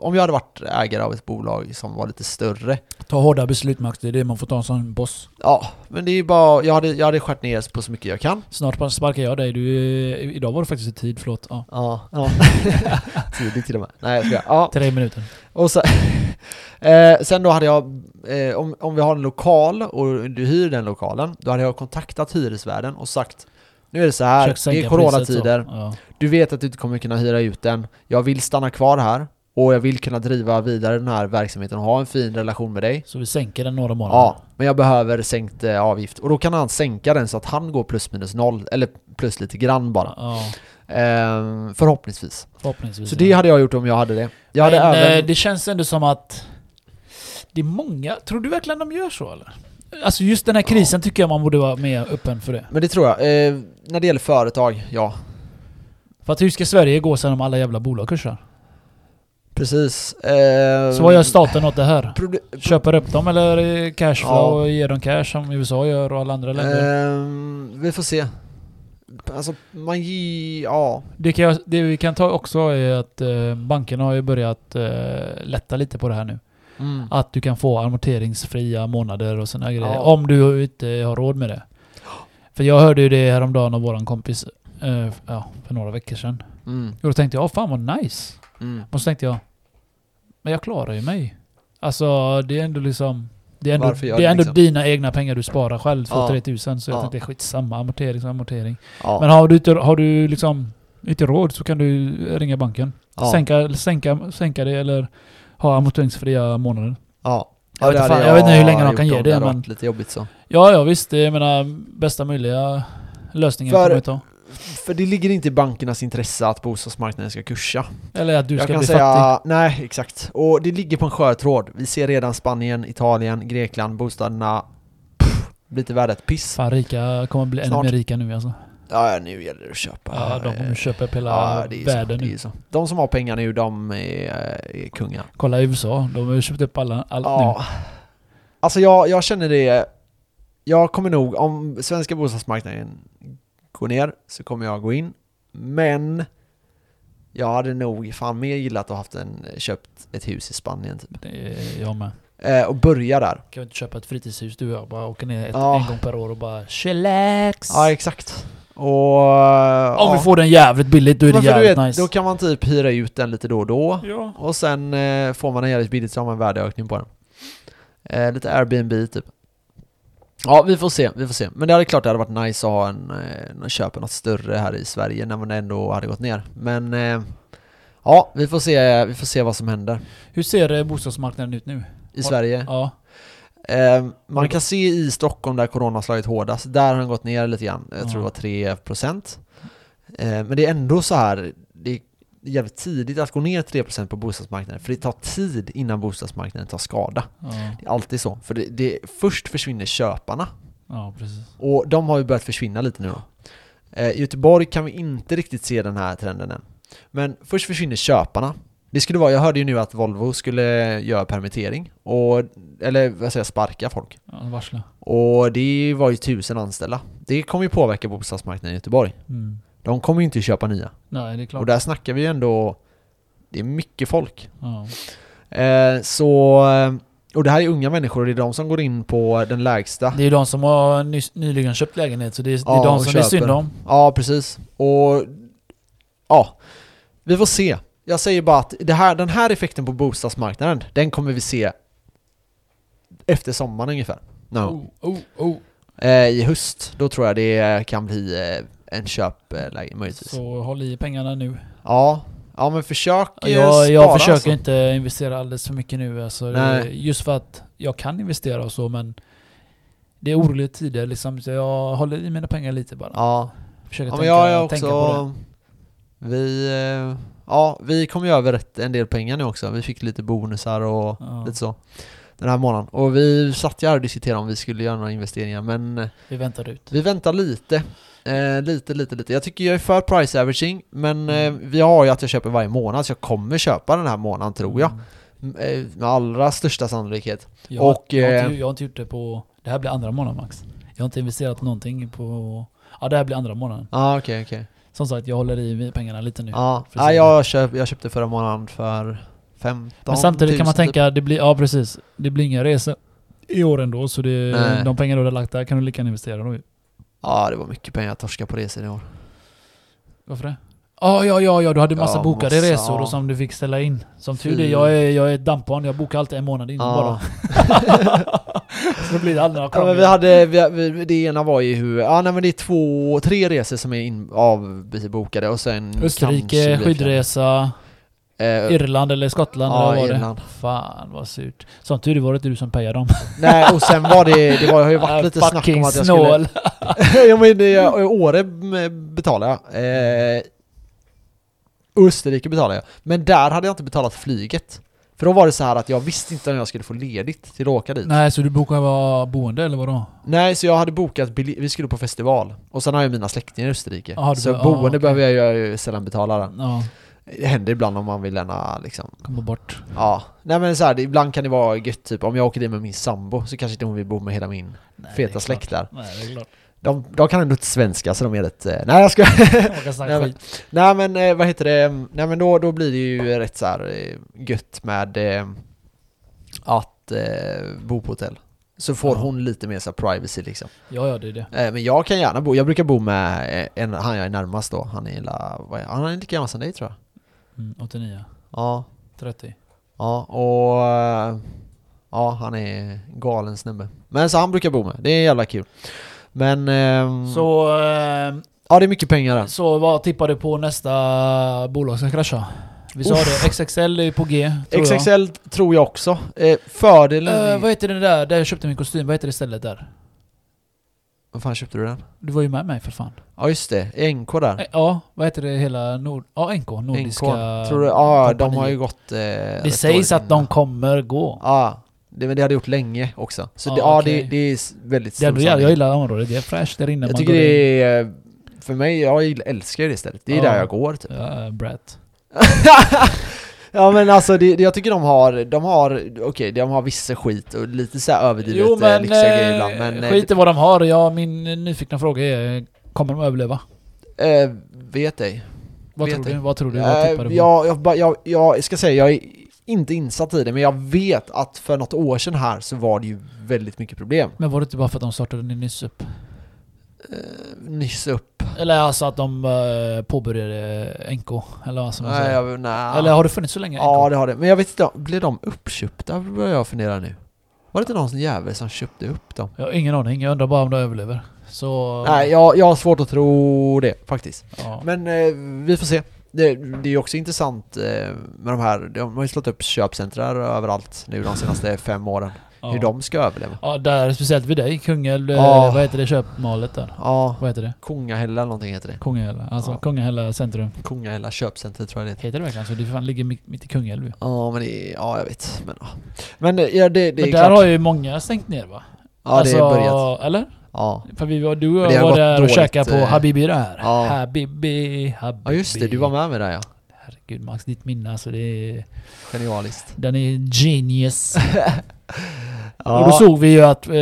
om jag hade varit ägare av ett bolag som var lite större. Ta hårda beslut Max, det är det man får ta som boss. Ja, men det är ju bara, jag hade, jag hade skärt ner på så mycket jag kan. Snart sparkar jag dig. Du, är- idag var det faktiskt i tid, förlåt. Ja. Ja, ja. Tidigt till och med. Nej jag skojar. Ja, Tre minuter. och så, eh, sen då hade jag, eh, om, om vi har en lokal och du hyr den lokalen, då hade jag kontaktat hyresvärden och sagt nu är det så här, det är coronatider. Ja. Du vet att du inte kommer kunna hyra ut den. Jag vill stanna kvar här och jag vill kunna driva vidare den här verksamheten och ha en fin relation med dig. Så vi sänker den några månader. Ja, men jag behöver sänkt eh, avgift. Och då kan han sänka den så att han går plus minus noll, eller plus lite grann bara. Ja, Ehm, förhoppningsvis. förhoppningsvis. Så det hade jag gjort om jag hade det. Jag hade Men även... eh, det känns ändå som att det är många... Tror du verkligen de gör så eller? Alltså just den här krisen tycker jag man borde vara mer öppen för det. Men det tror jag. Eh, när det gäller företag, ja. För att hur ska Sverige gå sen om alla jävla bolag kursar? Precis. Eh, Så vad gör staten åt det här? Köper upp dem eller eh, cashflow Ja. och ger dem cash som USA gör och alla andra länder? Ehm, vi får se. Alltså, man. Ja. Det, kan det vi kan ta också är att eh, bankerna har ju börjat eh, lätta lite på det här nu. Mm. Att du kan få amorteringsfria månader och sådana grejer. Ja. Om du inte har råd med det. För jag hörde ju det häromdagen av våran kompis eh, ja, för några veckor sedan. Mm. Och då tänkte jag, åh fan vad nice. Mm. Och så tänkte jag, men jag klarar ju mig. Alltså det är ändå liksom... Det är ändå, det är ändå liksom? dina egna pengar du sparar själv, 2 Ja. 3 tusen. Så jag Ja. tänkte skitsamma, amortering som amortering. Ja. Men har du inte, har du liksom inte råd så kan du ringa banken. ja. Sänka, sänka, sänka det eller ha amorteringsfria månader. Ja. Jag vet fan- jag vet inte hur länge de kan ge det, men- lite jobbigt så. Ja, ja visst. Det är, jag menar, bästa möjliga lösningen För- kommer ta. För det ligger inte i bankernas intresse att bostadsmarknaden ska kursa. Eller att du jag ska kan bli säga, fattig. nej exakt. Och det ligger på en skör tråd. Vi ser redan Spanien, Italien, Grekland, bostäderna blir inte värda ett piss. Fan, rika kommer bli ännu Snart. mer rika nu alltså. Ja, nu gäller det att köpa. Ja, de eh, köpa upp hela ja, det är världen så, det är nu. så. De som har pengar nu, de är, är kungar. Kolla USA, de har ju köpt upp alla, allt nu. Ja. Alltså jag, jag känner det, jag kommer nog, om svenska bostadsmarknaden går ner så kommer jag gå in. Men jag hade nog fan mer gillat att ha haft en, köpt ett hus i Spanien typ. Det jag med. Eh, och börja där. Kan vi inte köpa ett fritidshus du och jag? Bara åka ner ett, Ja. en gång per år och bara chillax! Ja, exakt. Och... Om vi får den jävligt billigt, då är det jävligt vet, nice. Då kan man typ hyra ut den lite då och då. Ja. Och sen eh, får man den jävligt billigt så har man en värdeökning på den. Eh, lite Airbnb typ. Ja, vi får se, vi får se. Men det hade klart det hade varit nice att ha en, eh, köpa något större här i Sverige när man ändå hade gått ner. Men eh, ja, vi får se, vi får se vad som händer Hur ser eh, bostadsmarknaden ut nu? i Har- Sverige. Ja. Eh, man kan se i Stockholm där corona har slagit hårdast, där har den gått ner lite grann. Jag tror det var 3%. Eh, men det är ändå så här, det är jävligt tidigt att gå ner 3% på bostadsmarknaden, för det tar tid innan bostadsmarknaden tar skada. Ja, Det är alltid så. För det, det, först försvinner köparna, ja precis. och de har ju börjat försvinna lite nu då. Eh, I Göteborg kan vi inte riktigt se den här trenden än. Men först försvinner köparna. Det skulle vara, jag hörde ju nu att Volvo skulle göra permittering, och, eller vad säger jag, sparka folk. Ja, varsla. Och det var ju tusen anställda. Det kommer ju påverka bostadsmarknaden i Göteborg. Mm. De kommer ju inte köpa nya. Nej, det är klart. Och där snackar vi ju ändå, det är mycket folk. Ja. Eh, så, och det här är unga människor och det är de som går in på den lägsta. Det är de som har nyligen köpt lägenhet, så det är, det Ja, är de som det är synd köper. om. Ja, precis. Och ja, vi får se. Jag säger bara att det här, den här effekten på bostadsmarknaden, den kommer vi se efter sommaren ungefär. No. Oh, oh, oh. Eh, I höst, då tror jag det kan bli eh, en köpläge möjligtvis. Så håll i pengarna nu. Ja, ja men försök eh, Jag, jag spara, försöker alltså. inte investera alldeles för mycket nu. Alltså, det- Nej. just för att jag kan investera och så, men det är oroliga tider liksom. Så jag håller i mina pengar lite bara. Ja, Försöker ja men tänka, jag är tänka på också... Vi, ja, vi kom ju över rätt, en del pengar nu också. Vi fick lite bonusar och. Ja, lite så. Den här månaden. Och vi satt ju här och diskuterade om vi skulle göra några investeringar, men eh, vi väntar ut. vi väntar lite. Eh, lite, lite, lite. Jag tycker jag är för price averaging, men eh, Mm. vi har ju att jag köper varje månad, så jag kommer köpa den här månaden tror jag. Mm. M- eh, Med allra största sannolikhet. Jag, Och, jag, har eh, inte, jag har inte gjort det på... Det här blir andra månaden Max. Jag har inte investerat någonting på... Ja, det här blir andra månaden. Ja, ah, okej, okej. Som sagt, jag håller i pengarna lite nu. Ja, ja jag, köp, jag köpte förra månaden för 15 Men samtidigt kan man 000 typ. tänka, det blir, ja precis. Det blir inga resor i år ändå, så det, Nej. de pengar du har lagt där kan du lika gärna investera då ju. Ja, det var mycket pengar att torska på resor i år. Varför det? Ja, ja, ja, ja, du hade massa Ja, bokade massa, resor ja. och som du fick ställa in. Som tur Fy. är, jag är, jag är ett dampbarn, jag bokar alltid en månad innan Ja. bara. så då blir det aldrig några Ja, men vi krångel. hade, vi, vi, det ena var ju hur, ja nej men det är två, tre resor som är in, avbokade och sen kanske Österrike, blir det skidresa. Eh, Irland eller Skottland ja, eller vad var Irland. det? Fan vad surt. Som tur är var det inte du som pejade dem. Nej och sen var det, det var, har ju varit lite snack om att jag skulle... snål. ja men det, Åre betalade jag. Eh, Österrike betalade jag. Men där hade jag inte betalat flyget. För då var det så här att jag visste inte om jag skulle få ledigt till att åka dit. Nej, så du bokade vara boende eller vadå? Nej, så jag hade bokat, vi skulle på festival. Och sen har jag mina släktingar i Österrike. Du så be- boende ah, okej. behöver jag ju sällan betala. Då. Ja, Det händer ibland om man vill gärna liksom, komma bort. ja. Nej men så här, ibland kan det vara gött typ, om jag åker dit med min sambo så kanske inte hon vill bo med hela min Nej, feta släkt där. Nej, det är klart. De, de kan ändå inte svenska så de är rätt, eh, nej jag ska Nej, men-. Nej men eh, vad heter det, nej men då, då blir det ju rätt så här eh, gött med att eh, bo på hotell. Så får Ja. hon lite mer så privacy liksom. Ja, ja, det är det. Eh, men jag kan gärna bo, jag brukar bo med en, han jag är närmast då, han är la, är, han är lika gammal som dig tror jag. Mm, 89. Ja, 30. ja och ja han är galen snubbe. Men så han brukar bo med, det är jävla kul. Men ehm, Så, eh, ja det är mycket pengar där. så vad tippar du på nästa bolag ska krascha? Vi sa det, XXL är på G, tror jag. XXL tror jag också. Eh, fördelen... Eh, vad heter det där, där jag köpte min kostym, vad heter det stället där? Vad fan köpte du den? Du var ju med mig för fan. Ja just det, NK där. Eh, Ja, vad heter det hela Nord... Ja, NK, Nordiska... NK. Tror du? Ja, de har ju gått... Eh, Det sägs att de kommer gå. Ja, det, det hade gjort länge också. Så Ja, det, ja, det, det är väldigt Det stor ändå, jag, jag gillar området, det är fräscht där inne. Jag tycker det är... För mig, jag älskar det stället. Det är Ja. där jag går typ. Ja, Brat. ja men alltså det, det, jag tycker de har, de har, okej de har vissa skit och lite så överdrivet Jo eh, men, lyxiga grejer eh, ibland men... eh, skit i vad de har. Ja, min nyfikna fråga är, kommer de överleva? eh, vet ej. Vad Vet tror ej. du? Vad tror du? Vad Eh, tippar du på? jag, jag, jag, jag ska säga, jag är inte insatt i det, men jag vet att för något år sedan här så var det ju väldigt mycket problem. Men var det inte bara för att de startade nyss upp? Eh, nyss upp. Eller alltså att de uh, påbörjade NK? Eller vad som Nej, jag, nej. Eller har det funnits så länge? Ja, NK? det har det. Men jag vet inte, blev de uppköpta? Börjar jag fundera nu. Var det inte någon jävel som köpte upp dem? Jag har ingen aning, jag undrar bara om de överlever. Så... Nej, jag, jag har svårt att tro det faktiskt. Ja. Men eh, vi får se. Det, det är ju också intressant eh, med de här, de har ju slått upp köpcentrar överallt nu de senaste fem åren. ja. Hur de ska överleva. Ja, där speciellt vid dig, Kungälv, eh, Ja. vad heter det köpmålet där? Ja, Vad heter det? Kungahälla någonting heter det. Kungahälla, alltså Ja. Kungahälla centrum. Kungahälla köpcenter tror jag det heter. Heter det verkligen så? Det fan ligger mitt, i Kungälv. Ja men det ja jag vet. Men, ja. men eh, ja, det, det Men är där klart. har ju många stängt ner va? Alltså, ja det är börjat. Eller? Ja. För vi var, du och jag var där och käkade på eh, Habibi där. ja. Habibi, Habibi. ja just det, du var med mig där ja. Herregud Max, ditt minne alltså det är... Genialiskt. Den är genius. Ja, Och då såg vi ju att eh,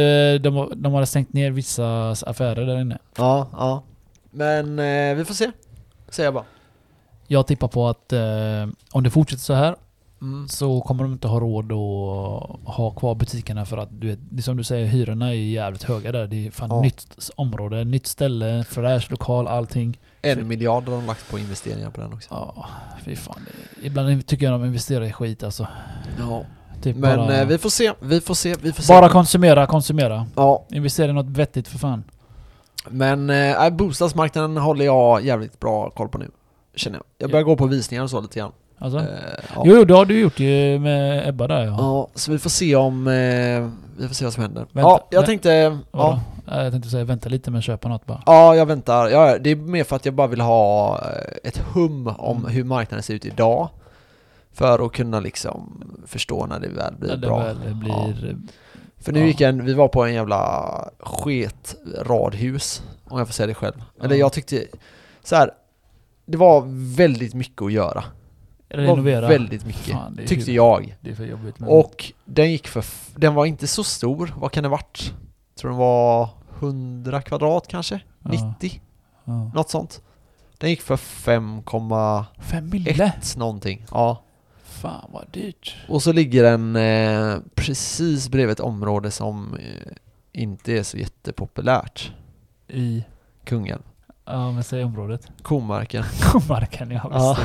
de, de hade stängt ner vissa affärer där inne. ja, ja. Men eh, vi får se. Säger jag bara. Jag tippar på att eh, om det fortsätter så här Mm. så kommer de inte ha råd att ha kvar butikerna för att du vet, det är som du säger, hyrorna är jävligt höga där. Det är fan Ja. nytt område, nytt ställe, fräsch lokal, allting. En miljard har de lagt på investeringar på den också. Ja, fy fan. Ibland tycker jag de investerar i skit alltså. Ja. Typ Men bara, eh, vi får se, vi får se, vi får se. bara konsumera, konsumera. Ja, Investera i något vettigt för fan. men eh, bostadsmarknaden håller jag jävligt bra koll på nu. Känner jag. Jag börjar gå på visningar och så lite grann. Alltså? Eh, ja. Jo, jo, det har du gjort ju med Ebba där ja. Ja, så vi får se om... Eh, vi får se vad som händer. Vänta, ja, jag tänkte... Ja, Ja. Jag tänkte säga vänta lite med att köpa något bara. ja, jag väntar. Ja, det är mer för att jag bara vill ha eh, ett hum om Mm. hur marknaden ser ut idag. För att kunna liksom förstå när det väl blir När det bra. väl blir... För nu Ja. gick en, vi var på en jävla sket radhus, om jag får säga det själv. Eller Ja. jag tyckte, så här. det var väldigt mycket att göra. Var Renovera. väldigt mycket, Fan, det är tyckte jag. Det är för jobbigt med Och den gick för, f- den var inte så stor, vad kan det varit? Tror den var 100 kvadrat kanske? Ja. 90? ja. Något sånt. Den gick för 5,1 Fem mille? någonting. Ja. Fan vad dyrt. Och så ligger den eh, precis bredvid ett område som eh, inte är så jättepopulärt. I... Kungälv. Ja men säg området. Komarken. Marken ja, Ja.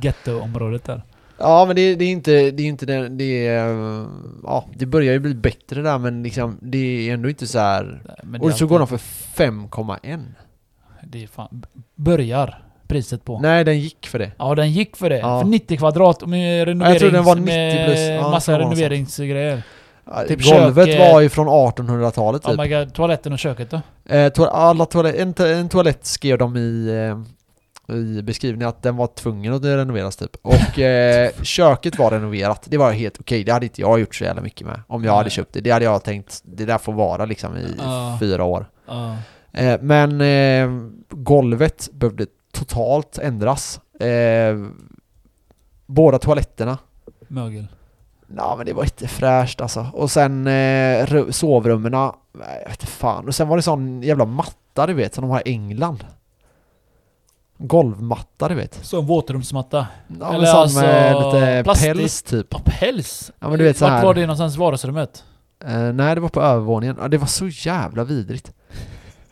Gettoområdet där. Ja men det, det är inte, det är inte det, det är, eh, ja det börjar ju bli bättre där men liksom det är ändå inte så här. Nej, Och så går de alltid- för 5,1. Det är fan... Börjar priset på. Nej den gick för det. Ja den gick för det. Ja. För 90 kvadrat med renoverings... jag tror den var 90 plus. Ja, massa renoveringsgrejer. Typ Golvet kök, var ju från 1800-talet Oh typ. my god, toaletten och köket då? Eh, to- alla toalett, en, to- en toalett skrev de i, eh, i beskrivningen att den var tvungen att renoveras typ. Och eh, köket var renoverat. Det var helt okej. Det hade inte jag gjort så jävla mycket med. Om jag hade Nej. köpt det. Det hade jag tänkt, det där får vara liksom i Ja. fyra år. Eh, men eh, golvet behövde totalt ändras. Eh, båda toaletterna. Mögel. Ja men det var inte fräscht alltså. Och sen eh, ru- sovrummen, jag vet inte fan. Och sen var det sån jävla matta du vet, som de har i England. Golvmatta du vet. Som våtrumsmatta. Ja, men Eller som alltså med lite plastisk. päls typ. Ja, päls! Ja, men du vet så Vart här. var det någonstans i vardagsrummet? Eh, nej det var på övervåningen. Ja, det var så jävla vidrigt.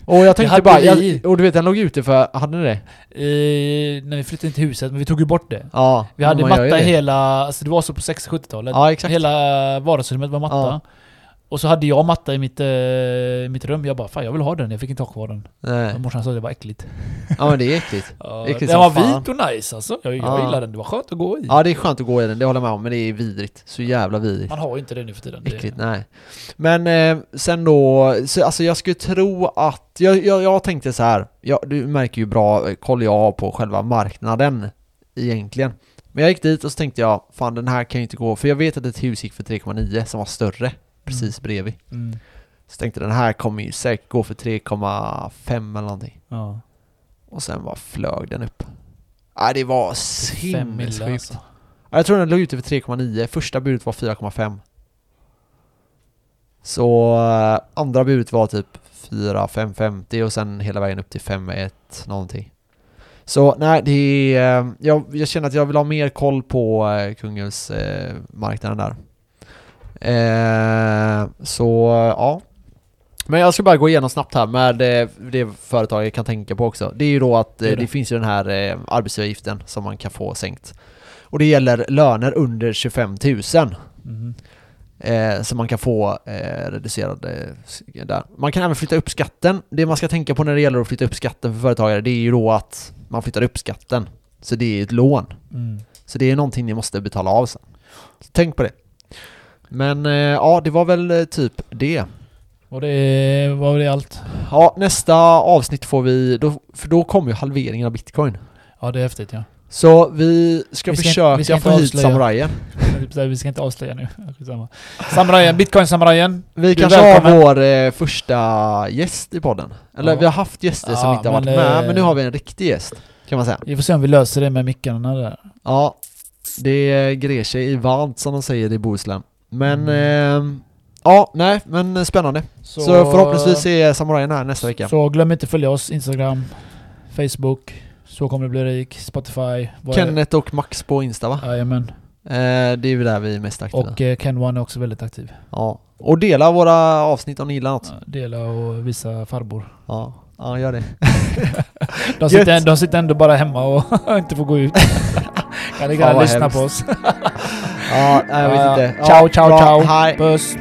Och jag tänkte hade bara, vi. jag, och du vet den låg ute för, hade ni det? Eh, när vi flyttade in till huset, men vi tog ju bort det. Ja. Vi hade matta i hela, alltså det var så på 60-70-talet. Ja exakt. Hela vardagsrummet var matta. Ja. Och så hade jag matta i mitt, eh, mitt rum. Jag bara 'Fan jag vill ha den' jag fick inte ha kvar den. Nej. Och morsan sa att det var äckligt. Ja men det är äckligt. Ja, Äckligt den var fan. vit och nice alltså. Jag, jag Ja. gillar den, det var skönt att gå i. Ja det är skönt att gå i den, det håller jag med om. Men det är vidrigt. Så jävla vidrigt. Man har ju inte det nu för tiden. Det- Äckligt, nej. Men eh, sen då, så, alltså jag skulle tro att, jag, jag, jag tänkte så här. Jag, du märker ju bra eh, koll jag har på själva marknaden egentligen. Men jag gick dit och så tänkte jag, fan den här kan ju inte gå, för jag vet att ett hus gick för 3,9 som var större, precis bredvid. Mm. Så tänkte den här kommer ju säkert gå för 3,5 eller någonting. Ja. Och sen bara flög den upp. Nej det var sinnessjukt. alltså. Ja, Jag tror den låg ute för 3,9, första budet var 4,5 Så eh, andra budet var typ 4, 5,50 och sen hela vägen upp till 5,1 någonting Så nej, det är, eh, jag, jag känner att jag vill ha mer koll på eh, Kungälvsmarknaden eh, marknaden där. Eh, så ja. Men jag ska bara gå igenom snabbt här med det företaget kan tänka på också. Det är ju då att Det eh, det. det finns ju den här eh, arbetsgivaravgiften som man kan få sänkt. Och det gäller löner under 25 000. Mhm. Eh, så man kan få eh, reducerad eh, där. Man kan även flytta upp skatten. Det man ska tänka på när det gäller att flytta upp skatten för företagare, det är ju då att man flyttar upp skatten. Så det är ett lån. Mm. Så det är någonting ni måste betala av sen. Så tänk på det. Men eh, ja, det var väl eh, typ det. Och det var det allt? Ja, nästa avsnitt får vi, då, för då kommer ju halveringen av bitcoin. Ja, det är häftigt ja. Så vi ska Vi ska- försöka vi ska få hit samurajen. Vi ska inte avslöja nu. Samurajen, bitcoin-samurajen. Vi är kanske välkommen. har vår eh, första gäst i podden. Eller Ja. vi har haft gäster som Ja, inte har varit men, med, eh, men nu har vi en riktig gäst. Kan man säga. Vi får se om vi löser det med mickarna där. Ja, det grer sig i varmt som de säger i Bohuslän. Men, eh, ja, nej, men spännande. Så, förhoppningsvis är samurajen här nästa vecka. Så glöm inte följa oss Instagram, Facebook, Så kommer det bli rik, Spotify. Kenneth och Max på Insta va? Jajamän. Eh, det är väl där vi är mest aktiva. Och eh, Ken One är också väldigt aktiv. ja. och dela våra avsnitt om ni gillar något. Ja, Dela och visa farbror. Ja, ja gör det. De sitter, de sitter ändå bara hemma och inte får gå ut. kan lika gärna vad lyssna hemskt. på oss. Ja, nej, jag vet Ja, inte. Ciao, ciao, ciao. Hej. Puss.